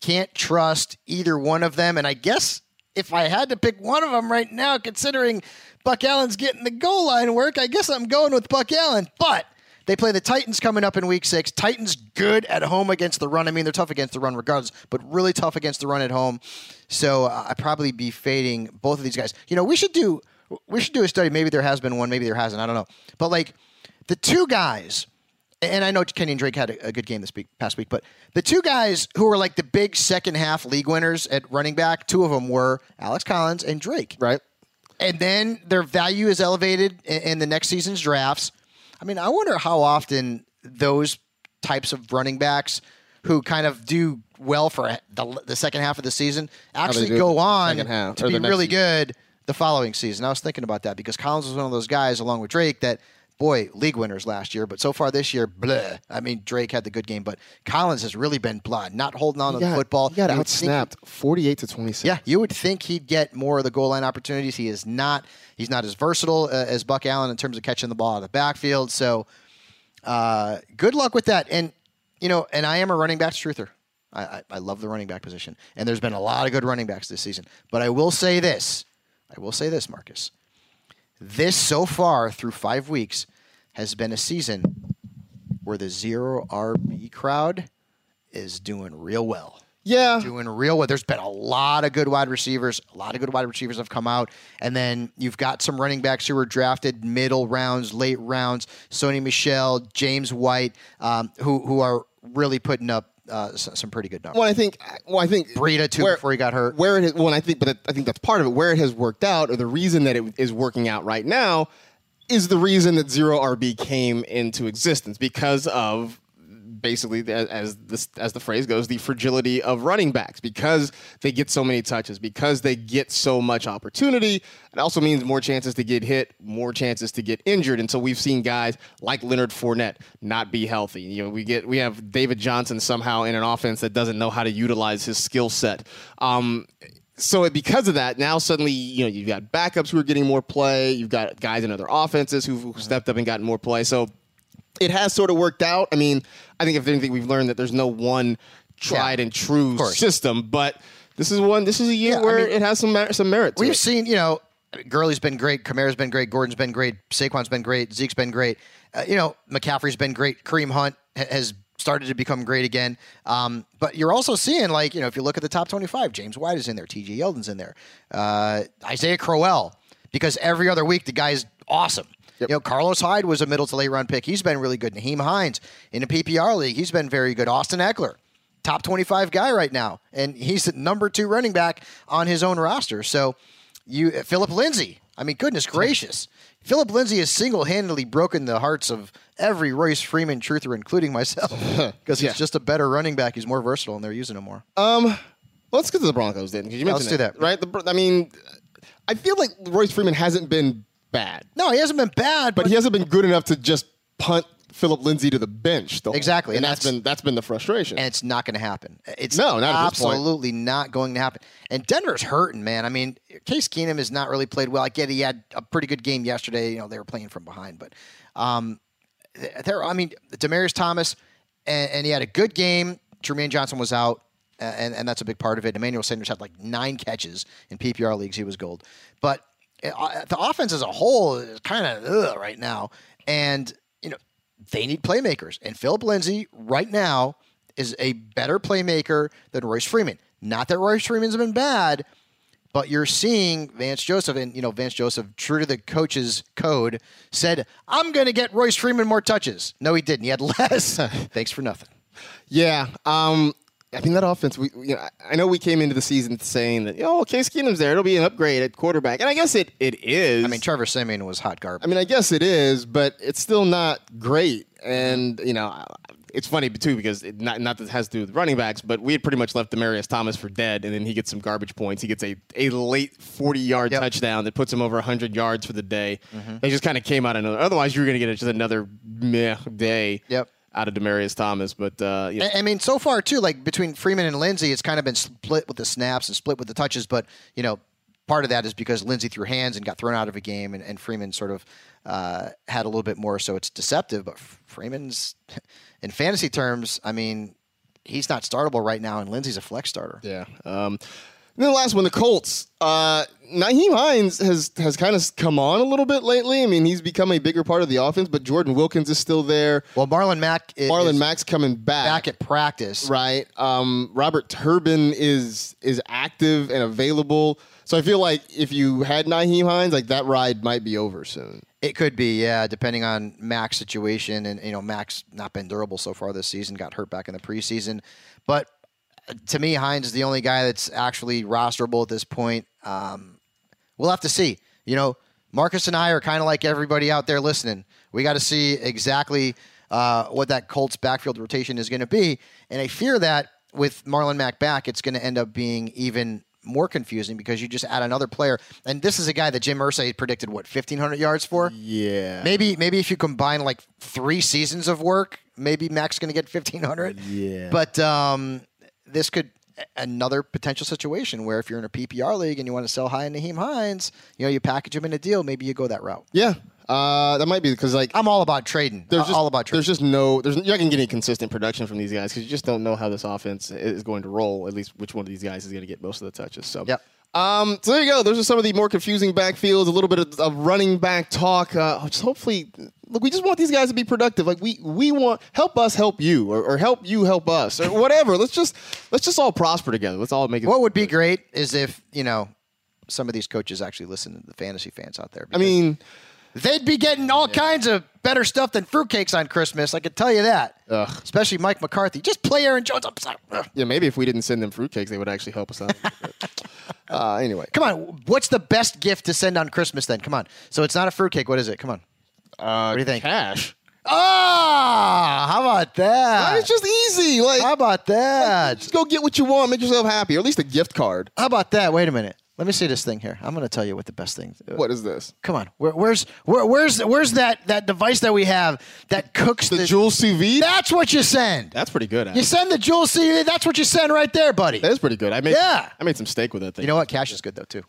Can't trust either one of them. And I guess if I had to pick one of them right now, considering Buck Allen's getting the goal line work, I guess I'm going with Buck Allen. But they play the Titans coming up in week six. Titans good at home against the run. I mean, they're tough against the run regardless, but really tough against the run at home. So uh, I'd probably be fading both of these guys. You know, we should do we should do a study. Maybe there has been one, maybe there hasn't. I don't know. But like the two guys, and I know Kenyan Drake had a, a good game this week, past week, but the two guys who were like the big second half league winners at running back, two of them were Alex Collins and Drake right? and then their value is elevated in, in the next season's drafts. I mean, I wonder how often those types of running backs who kind of do well for the, the second half of the season actually go on half, to be really season. good the following season. I was thinking about that because Collins was one of those guys, along with Drake, that boy league winners last year, but so far this year, bleh. I mean, Drake had the good game, but Collins has really been blah, not holding on to the football. He got think- outsnapped, forty-eight to twenty-six. yeah, you would think he'd get more of the goal line opportunities. He is not. He's not as versatile uh, as Buck Allen in terms of catching the ball out of the backfield. So, uh, good luck with that. And you know, and I am a running backs truther. I, I, I love the running back position, and there's been a lot of good running backs this season. But I will say this. I will say this, Marcus. This so far through five weeks has been a season where the zero RB crowd is doing real well yeah. doing real well. There's been a lot of good wide receivers. A lot of good wide receivers have come out. And then you've got some running backs who were drafted middle rounds, late rounds. Sony Michel, James White, um, who who are really putting up uh, some pretty good numbers. Well, I think. Well, I think Breida, too, before he got hurt. Where it well, I think, but I think that's part of it. Where it has worked out, or the reason that it is working out right now, is the reason that zero RB came into existence because of basically as this as the phrase goes the fragility of running backs because they get so many touches because they get so much opportunity it also means more chances to get hit more chances to get injured and so we've seen guys like Leonard Fournette not be healthy you know we get we have David Johnson somehow in an offense that doesn't know how to utilize his skill set um, so because of that, now suddenly you know you've got backups who are getting more play. You've got guys in other offenses who've, who've stepped up and gotten more play. So it has sort of worked out. I mean, I think if anything, we've learned that there's no one tried and true system, but this is one. This is a year Yeah, I where mean, it has some mer- some merit. We've it. seen, you know, Gurley's been great, Kamara's been great, Gordon's been great, Saquon's been great, Zeke's been great. Uh, you know, McCaffrey's been great. Kareem Hunt ha- has started to become great again. Um, but you're also seeing, like, you know, if you look at the top 25, James White is in there, T.J. Yeldon's in there, uh, Isaiah Crowell, because every other week the guy's awesome. You know, Carlos Hyde was a middle to late round pick. He's been really good. Nyheim Hines in a PPR league, he's been very good. Austin Ekeler, top 25 guy right now, and he's the number two running back on his own roster. So, you Philip Lindsay. I mean, goodness gracious, Philip Lindsay has single-handedly broken the hearts of every Royce Freeman truther, including myself, *laughs* because he's Yeah. just a better running back. He's more versatile, and they're using him more. Um, let's get to the Broncos then, because you Yeah, mentioned let's do that. right? The, I mean, I feel like Royce Freeman hasn't been bad, no, he hasn't been bad, but he hasn't been good enough to just punt Philip Lindsay to the bench. the Exactly, and, and that's that's- been that's been the frustration. and it's not going to happen. It's No, not at this point. absolutely not going to happen. And Denver's hurting, man. I mean, Case Keenum has not really played well. I get he had a pretty good game yesterday. You know, they were playing from behind, but um, there. I mean, Demaryius Thomas, and, and he had a good game. Jermaine Johnson was out. And, and that's a big part of it. Emmanuel Sanders had like nine catches in PPR leagues. He was gold. But the offense as a whole is kind of right now. And, you know, they need playmakers. And Philip Lindsay right now is a better playmaker than Royce Freeman. Not that Royce Freeman's been bad, but you're seeing Vance Joseph, and you know Vance Joseph, true to the coach's code, said, "I'm going to get Royce Freeman more touches." No, he didn't. He had *laughs* less. Thanks for nothing. Yeah. Um, I mean that offense. We, you know, I- know we came into the season saying that, oh, Case Keenum's there. It'll be an upgrade at quarterback, and I guess it it is. I mean, Trevor Siemian was hot garbage. I mean, I guess it is, but it's still not great. And you know, it's funny too because it not not that it has to do with running backs, but we had pretty much left Demaryius Thomas for dead, and then he gets some garbage points. He gets a, a late forty yard Yep. touchdown that puts him over hundred yards for the day. Mm-hmm. They just kind of came out of nowhere. Otherwise, you were going to get just another meh day. Yep. Out of Demaryius Thomas, but uh, you know, I I mean, so far too, like between Freeman and Lindsay, it's kind of been split with the snaps and split with the touches. But you know, part of that is because Lindsay threw hands and got thrown out of a game, and, and Freeman sort of uh, had a little bit more, so it's deceptive. But Freeman's, *laughs* in fantasy terms, I mean, he's not startable right now, and Lindsay's a flex starter. Yeah. Um, then the last one, the Colts. Uh, Nyheim Hines has has kind of come on a little bit lately. I mean, he's become a bigger part of the offense, but Jordan Wilkins is still there. Well, Marlon Mack is Marlon Mack's coming back. back at practice. right. Um, Robert Turbin is is active and available. So I feel like if you had Nyheim Hines, like that ride might be over soon. It could be, yeah, depending on Mack's situation. And, you know, Mack's not been durable so far this season, got hurt back in the preseason. But to me, Hines is the only guy that's actually rosterable at this point. Um, we'll have to see. You know, Marcus and I are kind of like everybody out there listening. We got to see exactly uh, what that Colts backfield rotation is going to be. And I fear that with Marlon Mack back, it's going to end up being even more confusing because you just add another player. And this is a guy that Jim Irsay predicted, what, 1,500 yards for? Yeah. Maybe maybe if you combine like three seasons of work, maybe Mack's going to get 1,500. Yeah. But um, this could another potential situation where if you're in a PPR league and you want to sell high in Nyheim Hines, you know, you package him in a deal, maybe you go that route. Yeah. Uh, that might be because like I'm all about trading. there's just, all about trading. There's just no. There's you're not gonna get any consistent production from these guys because you just don't know how this offense is going to roll. At least which one of these guys is going to get most of the touches. So Yep. Um, so there you go. Those are some of the more confusing backfields. A little bit of, of running back talk. Uh, just hopefully, look, we just want these guys to be productive. Like we we want help us help you, or, or help you help us, or whatever. let's just let's just all prosper together. Let's all make it. what would be great is if, you know, some of these coaches actually listen to the fantasy fans out there. I mean, They'd be getting all kinds of better stuff than fruitcakes on Christmas. I could tell you that. Ugh. Especially Mike McCarthy. Just play Aaron Jones. I'm sorry. Ugh. yeah, maybe if we didn't send them fruitcakes, they would actually help us out. *laughs* uh, anyway, Come on. What's the best gift to send on Christmas then? Come on. So it's not a fruitcake. What is it? Come on. uh, What do you think? Cash. Ah, how about that? it's just easy. Like How about that? just go get what you want. Make yourself happy, or at least a gift card. How about that? Wait a minute. Let me see this thing here. I'm going to tell you what the best thing. Uh, what is this? Come on. Where, where's where, where's where's that that device that we have that cooks The the, Joule sous vide? That's what you send. That's pretty good. You send the Joule sous vide. That's what you send right there, buddy. That is pretty good. I made Yeah. I made some steak with that thing. You know what? Cash is good though too.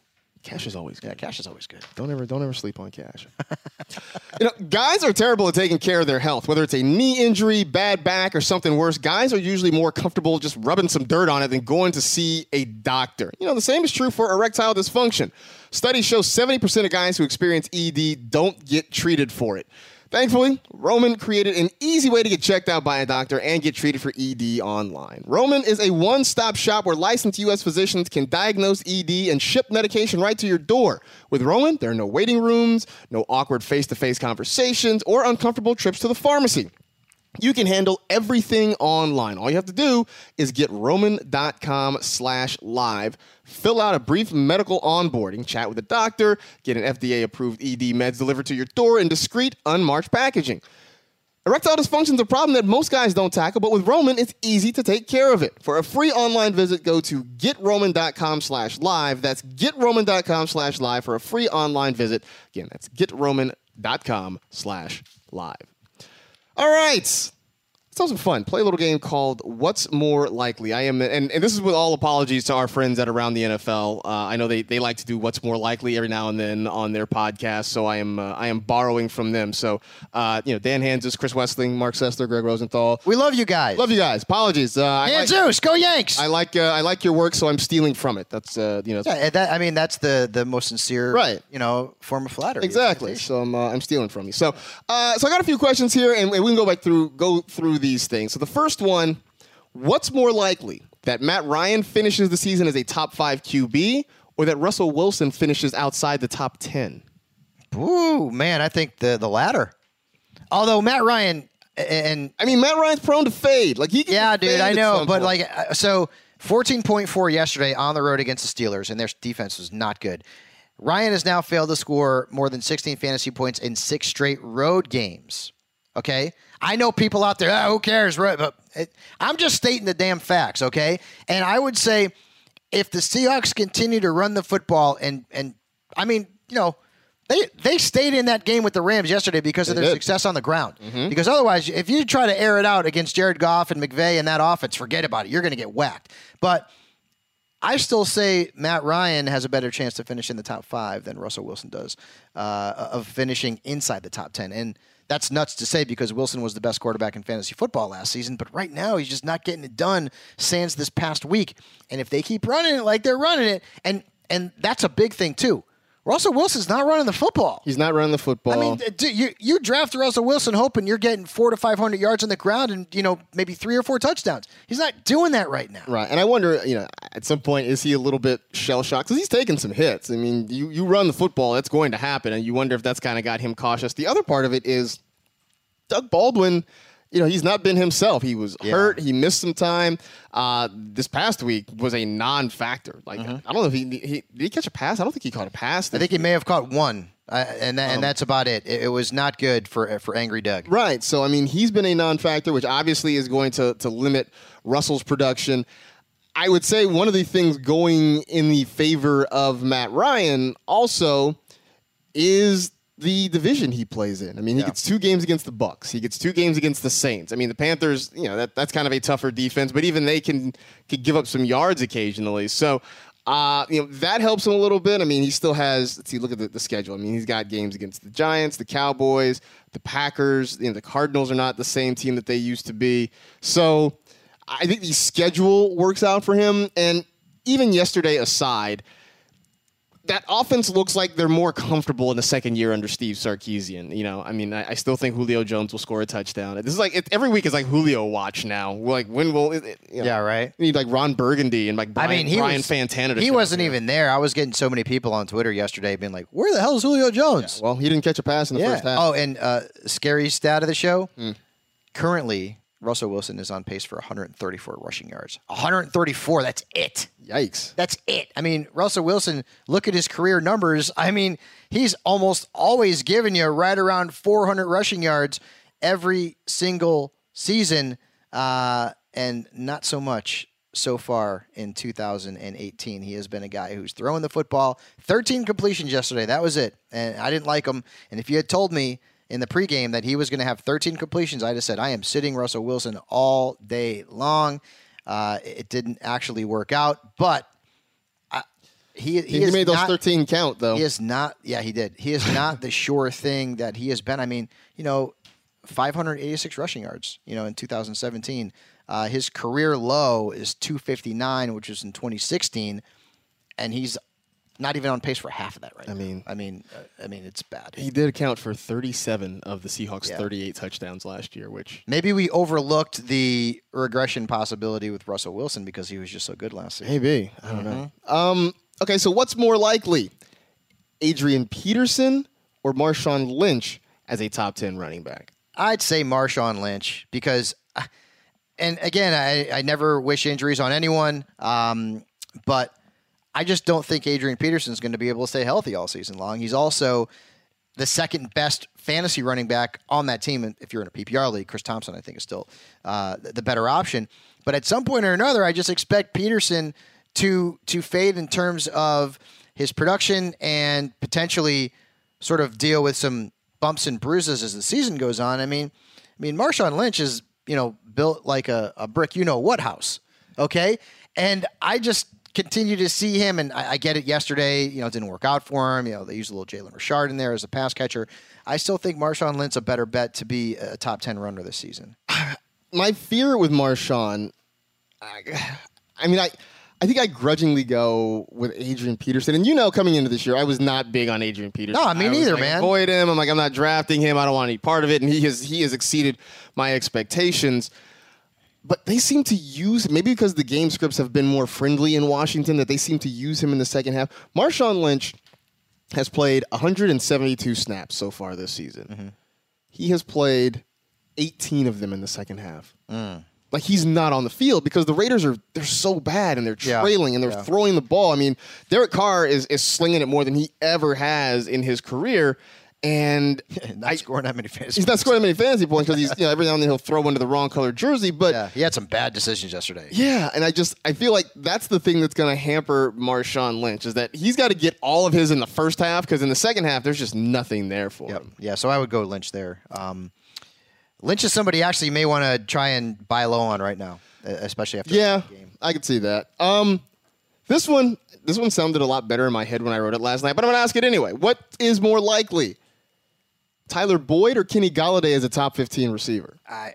Cash is always good. Yeah, cash is always good. Don't ever don't ever sleep on cash. *laughs* you know, guys are terrible at taking care of their health. Whether it's a knee injury, bad back, or something worse, guys are usually more comfortable just rubbing some dirt on it than going to see a doctor. You know, the same is true for erectile dysfunction. Studies show 70% of guys who experience ED don't get treated for it. Thankfully, Roman created an easy way to get checked out by a doctor and get treated for ED online. Roman is a one stop shop where licensed U.S. physicians can diagnose ED and ship medication right to your door. With Roman, there are no waiting rooms, no awkward face to face conversations, or uncomfortable trips to the pharmacy. You can handle everything online. All you have to do is get roman.com slash live, fill out a brief medical onboarding, chat with a doctor, get an FDA approved ED meds delivered to your door in discreet, unmarked packaging. Erectile dysfunction is a problem that most guys don't tackle, but with Roman, it's easy to take care of it. For a free online visit, go to getroman.com slash live. That's getroman.com slash live for a free online visit. Again, that's getroman.com slash live. All right. Have some fun. Play a little game called What's More Likely. I am, and, and this is with all apologies to our friends at Around the NFL. Uh, I know they, they like to do What's More Likely every now and then on their podcast, so I am uh, I am borrowing from them. So, uh, you know, Dan Hanzus, Chris Wesseling, Marc Sessler, Greg Rosenthal. We love you guys. Love you guys. Apologies. Uh, I like, Zeus, go Yanks. I like uh, I like your work, so I'm stealing from it. That's uh, you know yeah, and that, I mean that's the the most sincere, Right. You know, form of flattery. Exactly. So I'm, uh, I'm stealing from you. So, uh, so I got a few questions here, and, and we can go back through go through these things. So the first one, what's more likely that Matt Ryan finishes the season as a top five QB, or that Russell Wilson finishes outside the top ten? Ooh, man, I think the the latter. Although Matt Ryan and I mean, Matt Ryan's prone to fade. Like he, yeah, dude, I know, but point. like uh, so 14.4 yesterday on the road against the Steelers and their defense was not good. Ryan has now failed to score more than 16 fantasy points in six straight road games. Okay? I know people out there, "Ah, who cares, right? But it, I'm just stating the damn facts, okay? And I would say if the Seahawks continue to run the football and and I mean, you know, they they stayed in that game with the Rams yesterday because of They their did. success on the ground. Because otherwise, if you try to air it out against Jared Goff and McVay and that offense, forget about it. You're going to get whacked. But I still say Matt Ryan has a better chance to finish in the top five than Russell Wilson does uh, of finishing inside the top ten. And that's nuts to say because Wilson was the best quarterback in fantasy football last season, but right now he's just not getting it done. Sans this past week, and if they keep running it like they're running it, and and that's a big thing too. Russell Wilson's not running the football. he's not running the football. I mean, you you draft Russell Wilson hoping you're getting four to five hundred yards on the ground and you know maybe three or four touchdowns. He's not doing that right now. Right, and I wonder, you know, at some point, is he a little bit shell shocked? Because he's taking some hits. I mean, you, you run the football, that's going to happen, and you wonder if that's kind of got him cautious. The other part of it is Doug Baldwin. You know, he's not been himself. He was hurt. He missed some time. Uh, this past week was a non-factor. Like, I don't know if he, he did he catch a pass. I don't think he caught a pass. I think he may have caught one, uh, and that, and that's about it. it. It was not good for for Angry Doug. Right. So I mean, he's been a non-factor, which obviously is going to to limit Russell's production. I would say one of the things going in the favor of Matt Ryan also is the division he plays in. I mean, he gets two games against the Bucks. He gets two games against the Saints. I mean, the Panthers, you know, that, that's kind of a tougher defense, but even they can could give up some yards occasionally. So, uh, you know, that helps him a little bit. I mean, he still has. Let's see, look at the, the schedule. I mean, he's got games against the Giants, the Cowboys, the Packers. You know, the Cardinals are not the same team that they used to be. So, I think the schedule works out for him. And even yesterday aside, that offense looks like they're more comfortable in the second year under Steve Sarkisian. You know, I mean, I, I still think Julio Jones will score a touchdown. This is like it, every week is like Julio watch now. We're like, when will it, it- you know, Yeah, right. We need like Ron Burgundy and like Brian, I mean, he Brian was, Fantana. He wasn't even there. I was getting so many people on Twitter yesterday being like, "Where the hell is Julio Jones?" Well, he didn't catch a pass in the first half. Oh, and uh, scary stat of the show. Currently, Russell Wilson is on pace for 134 rushing yards. 134. That's it. Yikes! That's it. I mean, Russell Wilson, look at his career numbers. I mean, he's almost always given you right around 400 rushing yards every single season, uh, and not so much so far in 2018. He has been a guy who's throwing the football. 13 completions yesterday. That was it. And I didn't like him. And if you had told me in the pregame that he was going to have 13 completions, I'd have said, I am sitting Russell Wilson all day long. Uh, it didn't actually work out, but I, he, he, He, made those not- 13 count though. he is not. Yeah, he did. He is not the sure thing that he has been. I mean, you know, 586 rushing yards. You know, in 2017, uh, his career low is 259, which was in 2016, and he's not even on pace for half of that right I now. mean- I mean, uh, I mean, it's bad. He did account for 37 of the Seahawks' Yeah. 38 touchdowns last year, which Maybe we overlooked the regression possibility with Russell Wilson because he was just so good last season. maybe I don't know. Mm-hmm. Um, okay, so what's more likely, Adrian Peterson or Marshawn Lynch as a top 10 running back? I'd say Marshawn Lynch because, uh, and again, I, I never wish injuries on anyone, um, but I just don't think Adrian Peterson is going to be able to stay healthy all season long. He's also the second best fantasy running back on that team. And if you're in a PPR league, Chris Thompson, I think, is still uh, the better option. But at some point or another, I just expect Peterson to to fade in terms of his production and potentially sort of deal with some bumps and bruises as the season goes on. I mean, I mean, Marshawn Lynch is you know built like a, a brick, you know what house, okay? And I just continue to see him, and I, I get it. Yesterday, you know, it didn't work out for him. You know, they used a little Jalen Richard in there as a pass catcher. I still think Marshawn Lynch a better bet to be a top ten runner this season. *sighs* my fear with Marshawn, I, I mean, I, I think I grudgingly go with Adrian Peterson. And you know, coming into this year, I was not big on Adrian Peterson. No, I mean, neither, like, man. Avoid him. I'm like, I'm not drafting him. I don't want any part of it. And he has he has exceeded my expectations. But they seem to use maybe because the game scripts have been more friendly in Washington that they seem to use him in the second half. Marshawn Lynch has played 172 snaps so far this season. Mm-hmm. He has played 18 of them in the second half. Like he's not on the field because the Raiders are they're so bad and they're Yeah. trailing and they're Yeah. throwing the ball. I mean, Derek Carr is is slinging it more than he ever has in his career, and *laughs* Not I- scoring that many fantasy. he's not scoring that many fantasy points because he's you know every now and then he'll throw into the wrong color jersey, but. Yeah, he had some bad decisions yesterday. Yeah, and I just I feel like that's the thing that's going to hamper Marshawn Lynch is that he's got to get all of his in the first half because in the second half there's just nothing there for Yep. him. Yeah, so I would go Lynch there. Um, Lynch is somebody actually you may want to try and buy low on right now, especially after Yeah, the game. I could see that. Um, this one this one sounded a lot better in my head when I wrote it last night, but I'm going to ask it anyway. What is more likely, Tyler Boyd or Kenny Golladay as a top 15 receiver? I,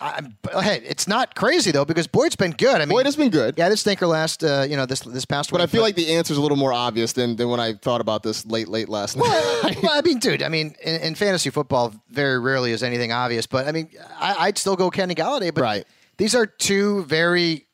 I'm, hey, it's not crazy though because Boyd's been good. I mean, Boyd has been good. yeah, this stinker last, uh, you know, this this past But week. I feel like the answer is a little more obvious than, than when I thought about this late, late last night. well, I mean, dude, I mean, in, in fantasy football, very rarely is anything obvious. But I mean, I, I'd still go Kenny Golladay. But Right. these are two very.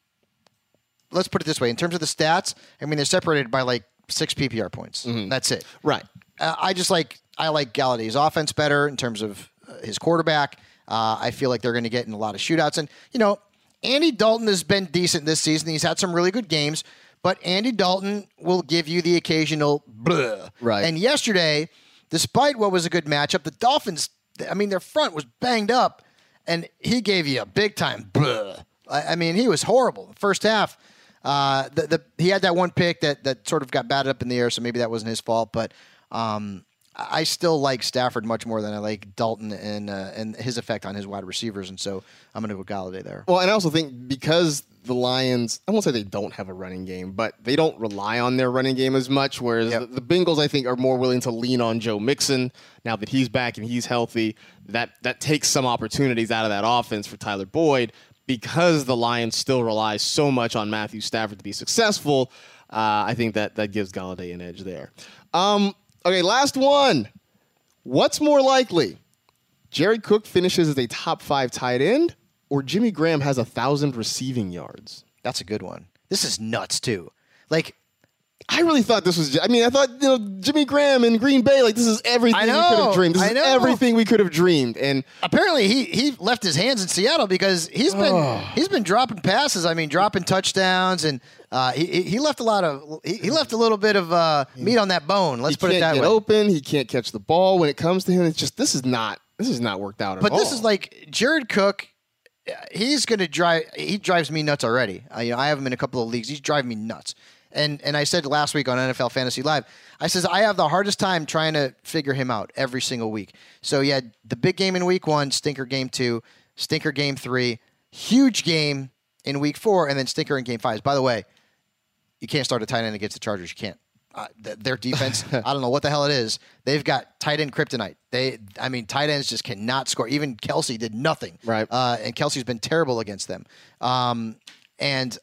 Let's put it this way: in terms of the stats, I mean, they're separated by like six PPR points. That's it. right. Uh, I just like I like Golladay's offense better in terms of uh, his quarterback. Uh, I feel like they're going to get in a lot of shootouts, and you know, Andy Dalton has been decent this season. He's had some really good games, but Andy Dalton will give you the occasional blah. Right. And yesterday, despite what was a good matchup, the Dolphins. I mean, their front was banged up, and he gave you a big time blah. I, I mean, he was horrible. The first half, uh, the, the he had that one pick that that sort of got batted up in the air, so maybe that wasn't his fault. But um, I still like Stafford much more than I like Dalton and uh, and his effect on his wide receivers, and so I'm going to go Golladay there. Well, and I also think because the Lions, I won't say they don't have a running game, but they don't rely on their running game as much. Whereas Yep. the, the Bengals, I think, are more willing to lean on Joe Mixon now that he's back and he's healthy. That that takes some opportunities out of that offense for Tyler Boyd because the Lions still rely so much on Matthew Stafford to be successful. Uh, I think that that gives Golladay an edge there. Um, okay, last one. What's more likely? Jared Cook finishes as a top five tight end, or Jimmy Graham has a thousand receiving yards. That's a good one. This is nuts too. Like I really thought this was. I mean, I thought you know Jimmy Graham in Green Bay. Like this is everything I we could have dreamed. This is everything we could have dreamed. And apparently he he left his hands in Seattle because he's been he's been dropping passes. I mean, dropping touchdowns, and uh, he he- left a lot of he, he left a little bit of uh, meat on that bone. Let's he put it that get way. open. He can't catch the ball when it comes to him. It's just this is not this is not worked out at But all. this is like Jared Cook he's going to drive. He drives me nuts already. I, you know, I have him in a couple of leagues. He's driving me nuts. And and I said last week on NFL Fantasy Live, I says I have the hardest time trying to figure him out every single week. So yeah, the big game in week one, stinker game two, stinker game three, huge game in week four, and then stinker in game five. By the way, you can't start a tight end against the Chargers. You can't. Uh, th- their defense, *laughs* I don't know what the hell it is. They've got tight end kryptonite. They, I mean, tight ends just cannot score. Even Kelce did nothing. Right. Uh, and Kelce's been terrible against them. Um, and,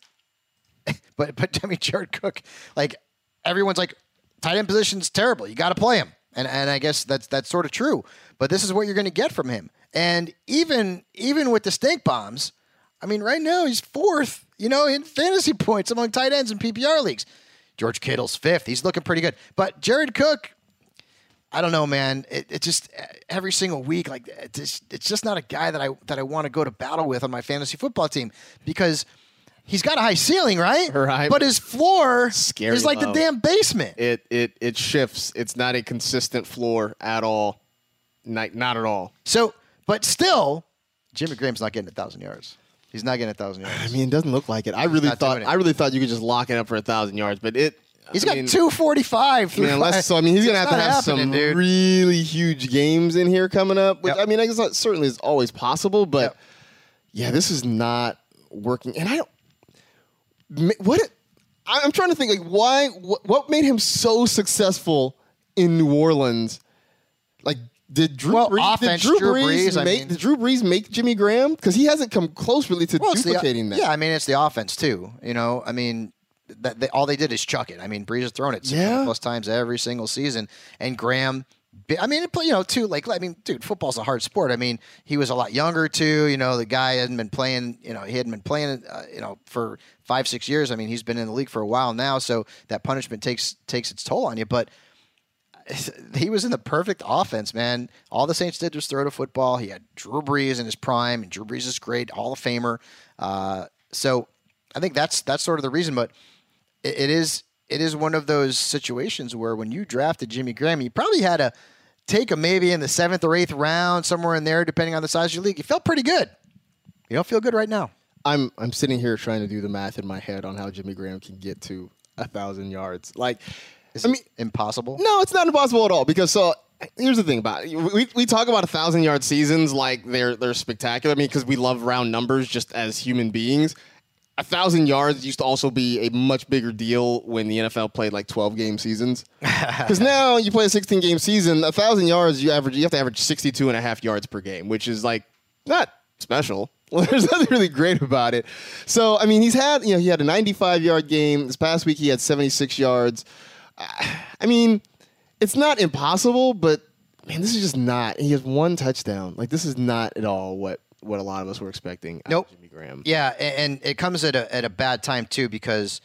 *laughs* but, but I mean, Jared Cook, like everyone's like, tight end position's terrible. You got to play him. And, and I guess that's that's sort of true. But this is what you're going to get from him. And even even with the stink bombs, I mean, right now he's fourth, you know, in fantasy points among tight ends in PPR leagues. George Kittle's fifth. He's looking pretty good. But Jared Cook, I don't know, man. It, it just every single week, like it's just, it's just not a guy that I that I want to go to battle with on my fantasy football team because he's got a high ceiling, right? Right. But his floor Scary is like low. the damn basement. It it it shifts. It's not a consistent floor at all. Not not at all. So, but still, Jimmy Graham's not getting a thousand yards. He's not getting a thousand yards. I mean, it doesn't look like it. I really not thought. I really thought you could just lock it up for a thousand yards, but it. He's I got mean, two forty five. I unless *laughs* so, I mean, he's gonna have to have some dude. really huge games in here coming up. Which Yep. I mean, I guess that certainly is always possible, but Yep. yeah, this is not working. And I don't. What I- I'm trying to think, like, why? What, made him so successful in New Orleans? Like, did Drew Well, Brees, offense, did Drew, Drew Brees, Brees, I make mean- did Drew Brees make Jimmy Graham? Because he hasn't come close really to Well, it's the- duplicating that. Yeah, I mean it's the offense too. You know, I mean that they, all they did is chuck it. I mean Brees has thrown it 600 Yeah. plus times every single season, and Graham. I mean, you know, too. Like, I mean, dude, football's a hard sport. I mean, he was a lot younger too. You know, the guy hadn't been playing. You know, he hadn't been playing. Uh, you know, for five, six years. I mean, he's been in the league for a while now, so that punishment takes takes its toll on you. But *laughs* he was in the perfect offense, man. All the Saints did was throw the football. He had Drew Brees in his prime, and Drew Brees is great, Hall of Famer. Uh, so I think that's that's sort of the reason. But it, it is it is one of those situations where when you drafted Jimmy Graham, you probably had to take him maybe in the seventh or eighth round, somewhere in there, depending on the size of your league. You felt pretty good. You don't feel good right now. I'm I'm sitting here trying to do the math in my head on how Jimmy Graham can get to a thousand yards. Like, Is I it mean, impossible? no, it's not impossible at all. Because so here's the thing about it. We, we talk about a thousand yard seasons like they're they're spectacular. I mean, because we love round numbers just as human beings. A thousand yards used to also be a much bigger deal when the NFL played like twelve game seasons. *laughs* Because now you play a sixteen game season, a thousand yards you average you have to average 62 and a half yards per game, which is like not special. Well, *laughs* there's nothing really great about it. So, I mean, he's had, you know, he had a 95 yard game. This past week, he had 76 yards. *sighs* I mean, it's not impossible, but man, this is just not. He has one touchdown. Like, this is not at all what, what a lot of us were expecting. Nope. Jimmy Graham. Yeah, a- and it comes at a at a bad time too because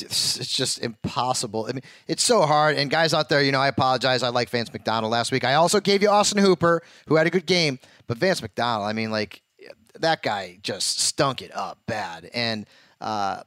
it's just impossible. I mean, it's so hard. And guys out there, you know, I apologize. I like Vance McDonald last week. I also gave you Austin Hooper, who had a good game, but Vance McDonald, I mean, like that guy just stunk it up bad. And uh,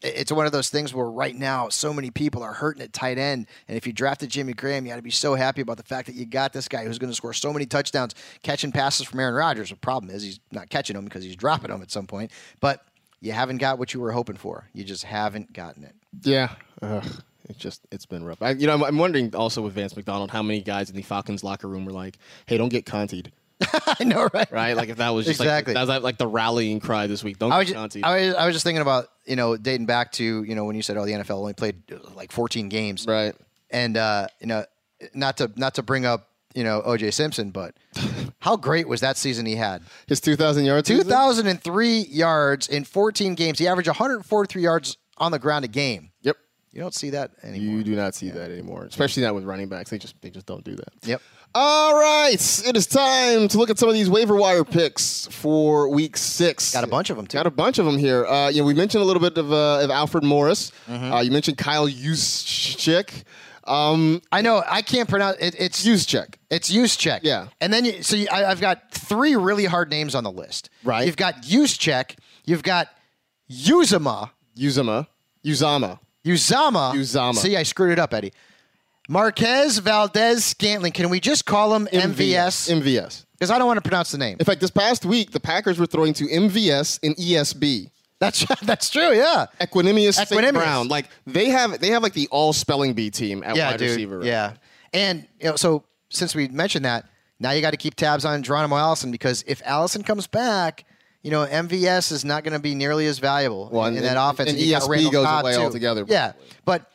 it's one of those things where right now so many people are hurting at tight end, and if you drafted Jimmy Graham, you got to be so happy about the fact that you got this guy who's going to score so many touchdowns, catching passes from Aaron Rodgers. The problem is he's not catching them because he's dropping them at some point, but you haven't got what you were hoping for. You just haven't gotten it. Yeah. Ugh, it's just, it's been rough. I, you know, I'm, I'm wondering also with Vance McDonald how many guys in the Falcons locker room were like, hey, don't get contied. *laughs* I know, right? Right? Like, if that was just Exactly. like, that was like the rallying cry this week. Don't I was, get just. I was I was just thinking about you know dating back to you know when you said oh the NFL only played like 14 games right. and uh, you know, not to not to bring up you know OJ Simpson, but *laughs* how great was that season he had? His 2,000 yards. 2,003 yards in 14 games. He averaged 143 yards on the ground a game. Yep. You don't see that anymore. You do not see that anymore, especially not with running backs. They just they just don't do that. Yep. All right, it is time to look at some of these waiver wire picks for Week Six. Got a bunch of them too. Got a bunch of them here. Uh, you know, we mentioned a little bit of, uh, of Alfred Morris. Mm-hmm. Uh, you mentioned Kyle Juszczyk. Um, I know I can't pronounce it. It's Juszczyk. It's Juszczyk. Yeah. And then you, so you, I, I've got three really hard names on the list. Right. You've got Juszczyk. You've got Uzama. Uzama. Uzama. Uzama. Uzama. See, I screwed it up, Eddie. Marquez Valdes-Scantling. Can we just call him MVS? MVS. because I don't want to pronounce the name. In fact, this past week, the Packers were throwing to MVS and ESB. That's *laughs* that's true. Yeah. Equanimeous, St. Equanimeous. Brown. Like they have they have like the all spelling bee team at yeah, wide dude. receiver. right? Yeah, and you know, so since we mentioned that, now you got to keep tabs on Geronimo Allison because if Allison comes back, you know, MVS is not going to be nearly as valuable Well, in, and- that offense. and ESP Randall goes Cobb, away too. altogether, Yeah, but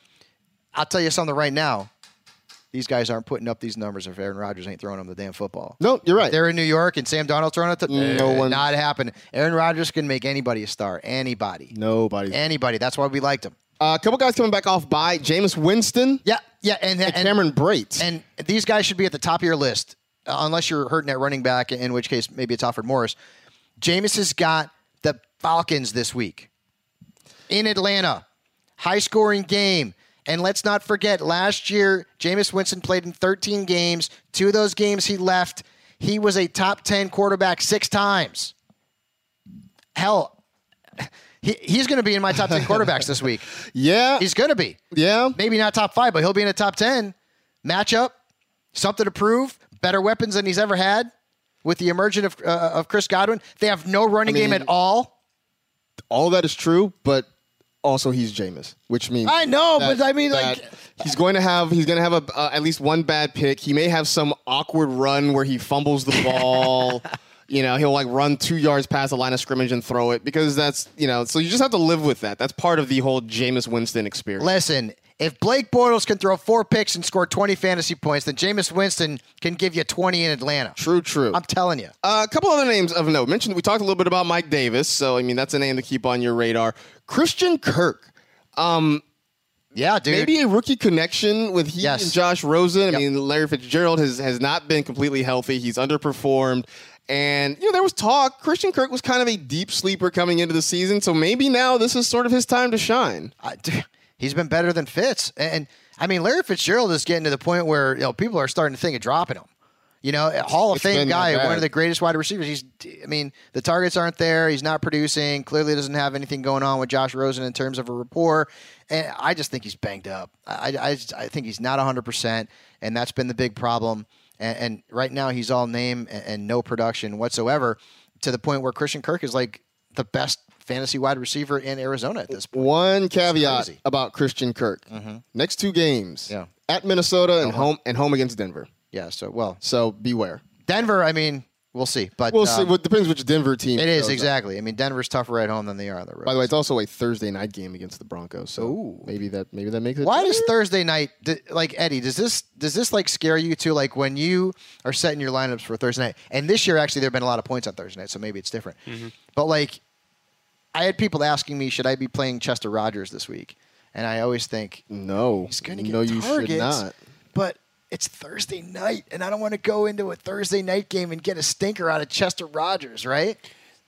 I'll tell you something right now. These guys aren't putting up these numbers if Aaron Rodgers ain't throwing them the damn football. No, you're right. They're in New York and Sam Darnold throwing it. To, No Eh, one- Not happening. Aaron Rodgers can make anybody a star. Anybody. Nobody. Anybody. That's why we liked him. Uh, a couple guys coming back off by Jameis Winston Yeah, yeah, and, and Cameron Brate. And these guys should be at the top of your list, uh, unless you're hurting at running back, in which case maybe it's Alfred Morris. Jameis has got the Falcons this week in Atlanta. High scoring game. And let's not forget, last year, Jameis Winston played in 13 games. Two of those games he left. He was a top 10 quarterback six times. Hell, he, he's going to be in my top 10 quarterbacks this week. *laughs* yeah, He's going to be yeah. maybe not top five, but he'll be in the top 10. Matchup, something to prove, better weapons than he's ever had with the emergence of, uh, of Chris Godwin. They have no running I mean- game at all. All that is true, but also he's Jameis, which means I know, that- but I mean, like, he's going to have he's going to have a, uh, at least one bad pick. He may have some awkward run where he fumbles the *laughs* ball. you know, he'll like run two yards past the line of scrimmage and throw it because that's you know. So you just have to live with that. That's part of the whole Jameis Winston experience. listen, if Blake Bortles can throw four picks and score 20 fantasy points, then Jameis Winston can give you 20 in Atlanta. True, true. I'm telling you. Uh, a couple other names of note. Mentioned we talked a little bit about Mike Davis, so I mean that's a name to keep on your radar. Christian Kirk, Yeah, dude. maybe a rookie connection with he Yes. and Josh Rosen. I Yep. mean Larry Fitzgerald has has not been completely healthy. He's underperformed. And you know there was talk Christian Kirk was kind of a deep sleeper coming into the season, so maybe now this is sort of his time to shine. I- dude, he's been better than Fitz. And I mean, Larry Fitzgerald is getting to the point where you know people are starting to think of dropping him. You know, a Hall of It's Fame guy, one of the greatest wide receivers. He's, I mean, the targets aren't there. He's not producing. Clearly, doesn't have anything going on with Josh Rosen in terms of a rapport. And I just think he's banged up. I, I, I think he's not 100%, and that's been the big problem. And, and right now, he's all name and, and no production whatsoever to the point where Christian Kirk is like the best fantasy wide receiver in Arizona at this point. One caveat about Christian Kirk: mm-hmm. next two games, Yeah. at Minnesota and uh-huh. home and home against Denver. Yeah, so, well, So beware. Denver, I mean, we'll see. But We'll see. um, Well, it depends which Denver team. it is shows up. exactly. I mean, Denver's tougher at home than they are on the road. By the way, it's also a Thursday night game against the Broncos. So Ooh. maybe that maybe that makes it. why does Thursday night like Eddie? Does this does this like scare you too? Like when you are setting your lineups for Thursday night, and this year actually there have been a lot of points on Thursday night, so maybe it's different. Mm-hmm. But like, I had people asking me, should I be playing Chester Rogers this week? And I always think no? he's going to get no, you targets, should not. but it's Thursday night, and I don't want to go into a Thursday night game and get a stinker out of Chester Rogers, right?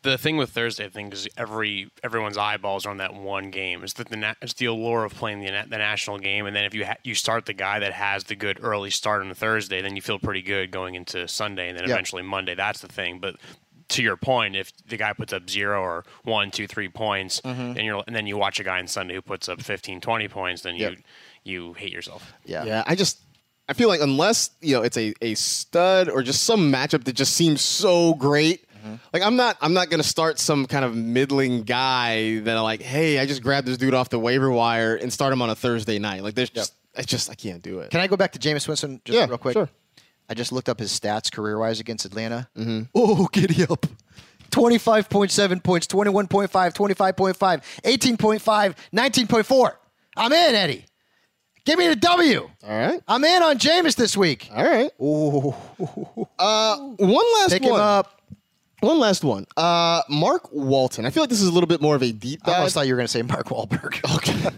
The thing with Thursday, I think, is every everyone's eyeballs are on that one game. It's that the it's the allure of playing the the national game, and then if you ha- you start the guy that has the good early start on Thursday, then you feel pretty good going into Sunday, and then Yeah. eventually Monday. That's the thing. But to your point, if the guy puts up zero or one, two, three points, Mm-hmm. and you're and then you watch a guy on Sunday who puts up 15, 20 points, then Yep. you you hate yourself. Yeah, yeah. I just I feel like unless you know it's a, a stud or just some matchup that just seems so great. Mm-hmm. Like I'm not I'm not gonna start some kind of middling guy that I'm like, hey, I just grabbed this dude off the waiver wire and start him on a Thursday night. Like there's just I just I can't do it. Can I go back to Jameis Winston just Yeah, real quick? sure. I just looked up his stats career wise against Atlanta. Mm-hmm. Oh, giddy up. 25.7 points, 21.5, 25.5, 18.5, 19.4. I'm in, Eddie. Give me the W. All right. I'm in on Jameis this week. All right. Uh, one last Pick one. him up. One last one. Uh, Mark Walton. I feel like this is a little bit more of a deep I dive. almost thought you were going to say Mark Wahlberg. Okay. *laughs*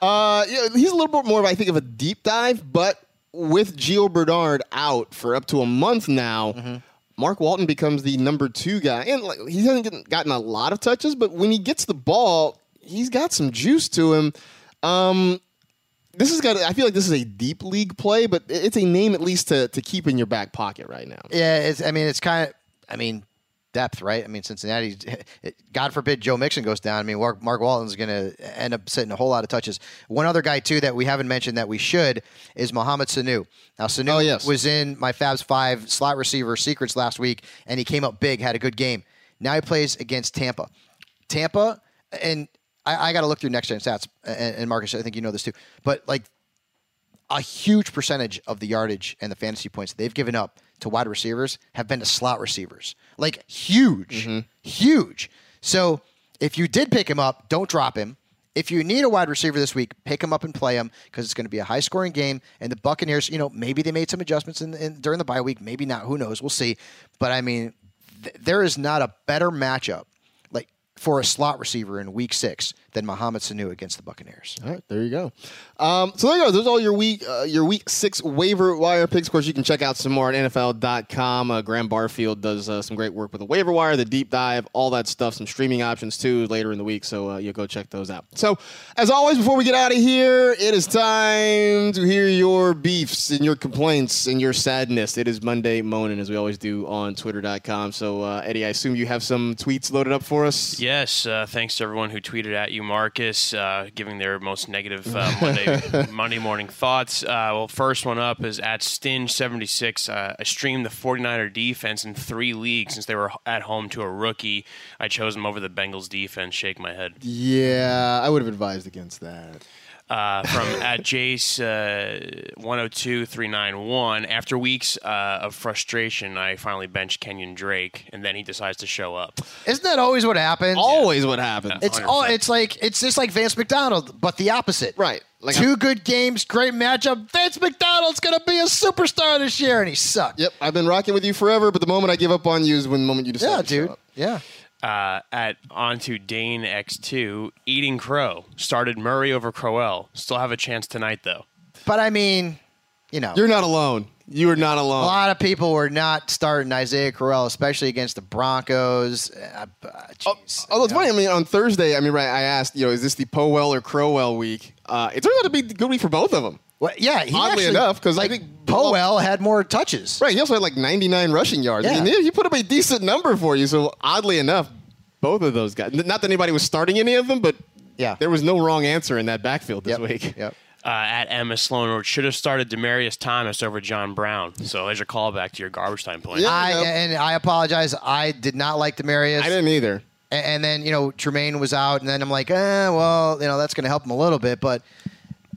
uh, yeah, he's a little bit more of, I think, of a deep dive, but with Gio Bernard out for up to a month now, Mm-hmm. Mark Walton becomes the number two guy. And like, he hasn't gotten- a lot of touches, but when he gets the ball, he's got some juice to him. Um, this has got. I feel like this is a deep league play, but it's a name at least to to keep in your back pocket right now. Yeah, it's, I mean, it's kind of, I mean, depth, right? I mean, Cincinnati, *laughs* God forbid Joe Mixon goes down. I mean, Mark, Mark Walton's going to end up sitting a whole lot of touches. One other guy, too, that we haven't mentioned that we should is Mohamed Sanu. Now, Sanu Oh, yes. was in my Fabs 5 slot receiver secrets last week, and he came up big, had a good game. Now he plays against Tampa. Tampa, and I, I got to look through next gen stats, and, and Marcus, I think you know this too, but like a huge percentage of the yardage and the fantasy points they've given up to wide receivers have been to slot receivers. Like huge, mm-hmm. huge. So if you did pick him up, don't drop him. If you need a wide receiver this week, pick him up and play him because it's going to be a high scoring game. And the Buccaneers, you know, maybe they made some adjustments in, in during the bye week, maybe not. Who knows? We'll see. But I mean, th- there is not a better matchup like for a slot receiver in Week Six than Mohamed Sanu against the Buccaneers. All right, there you go. Um, so there you go. There's all your week uh, your week six waiver wire picks. Of course, you can check out some more at NFL.com. Uh, Graham Barfield does uh, some great work with the waiver wire, the deep dive, all that stuff. Some streaming options too later in the week. So uh, you'll go check those out. So as always, before we get out of here, it is time to hear your beefs and your complaints and your sadness. It is Monday morning, as we always do on Twitter.com. So uh, Eddie, I assume you have some tweets loaded up for us. Yes, uh, thanks to everyone who tweeted at you, Marcus, uh, giving their most negative uh, *laughs* Monday Monday morning thoughts. Uh, well, first one up is at Stinge76. Uh, I streamed the 49er defense in three leagues since they were at home to a rookie. I chose them over the Bengals defense. Shake my head. Yeah, I would have advised against that. Uh, from *laughs* at Jace uh, 102391. After weeks uh, of frustration, I finally benched Kenyan Drake, and then he decides to show up. Isn't that always what happens? Always what happens. It's 100%. all. It's like it's just like Vance McDonald, but the opposite. Right. Like Two I'm- good games, great matchup. Vance McDonald's gonna be a superstar this year, and he sucked. Yep, I've been rocking with you forever, but the moment I give up on you is when the moment you decide. Yeah, to show dude. up. Yeah. Uh, at onto Dane X2, eating crow. Started Murray over Crowell. Still have a chance tonight though. But I mean, you know, You're not alone. You are not alone. a lot of people were not starting Isaiah Crowell, especially against the Broncos. Uh, uh, jeez. Although it's funny, I mean, on Thursday, I mean, right? I asked, you know, is this the Powell or Crowell week? Uh, it turns out to be a good week for both of them. Well, yeah, he Oddly actually- enough, 'cause I like think- Powell had more touches. Right. He also had like 99 rushing yards. I Yeah. mean, he put up a decent number for you. So oddly enough, both of those guys. Not that anybody was starting any of them, but Yeah. there was no wrong answer in that backfield this Yep. week. *laughs* Yep. Uh, at Emma Sloan should have started Demaryius Thomas over John Brown. So there's your callback to your garbage time point. Yeah. I Yep. and I apologize. I did not like Demarius. I didn't either. A- And then, you know, Tremaine was out, and then I'm like, eh, well, you know, that's going to help him a little bit. But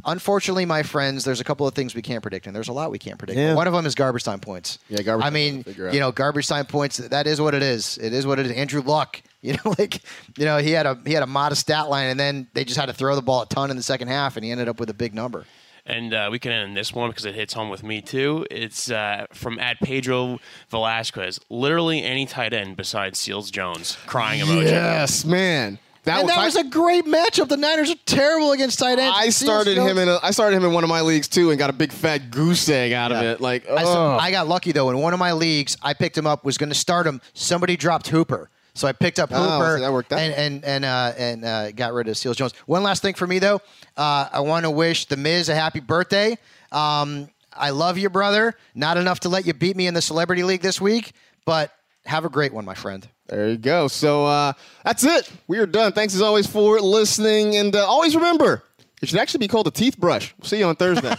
unfortunately, my friends, there's a couple of things we can't predict, and there's a lot we can't predict. Yeah. One of them is garbage time points. Yeah, garbage I mean, points, figure out. you know, garbage time points. That is what it is. It is what it is. Andrew Luck, *laughs* you know, like, you know, he had a he had a modest stat line, and then they just had to throw the ball a ton in the second half, and he ended up with a big number. And uh, we can end this one because it hits home with me too. It's uh, from at Pedro Velasquez. Literally any tight end besides Seals Jones. Crying emoji. Yes, man. That, And that was a great matchup. The Niners are terrible against tight ends. I started him in. A, I started him in one of my leagues too, and got a big fat goose egg out of it. Like, I, oh. I got lucky though. In one of my leagues, I picked him up. Was going to start him. Somebody dropped Hooper, so I picked up Oh, Hooper so that worked out. and and and uh, and uh, got rid of Seals Jones. One last thing for me though, uh, I want to wish the Miz a happy birthday. Um, I love you, brother. Not enough to let you beat me in the Celebrity League this week, but have a great one, my friend. There you go. So uh, that's it. We are done. Thanks as always for listening, and uh, always remember, it should actually be called a teeth brush. We'll see you on Thursday.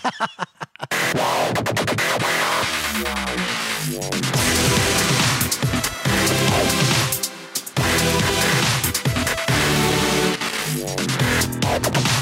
*laughs* *laughs*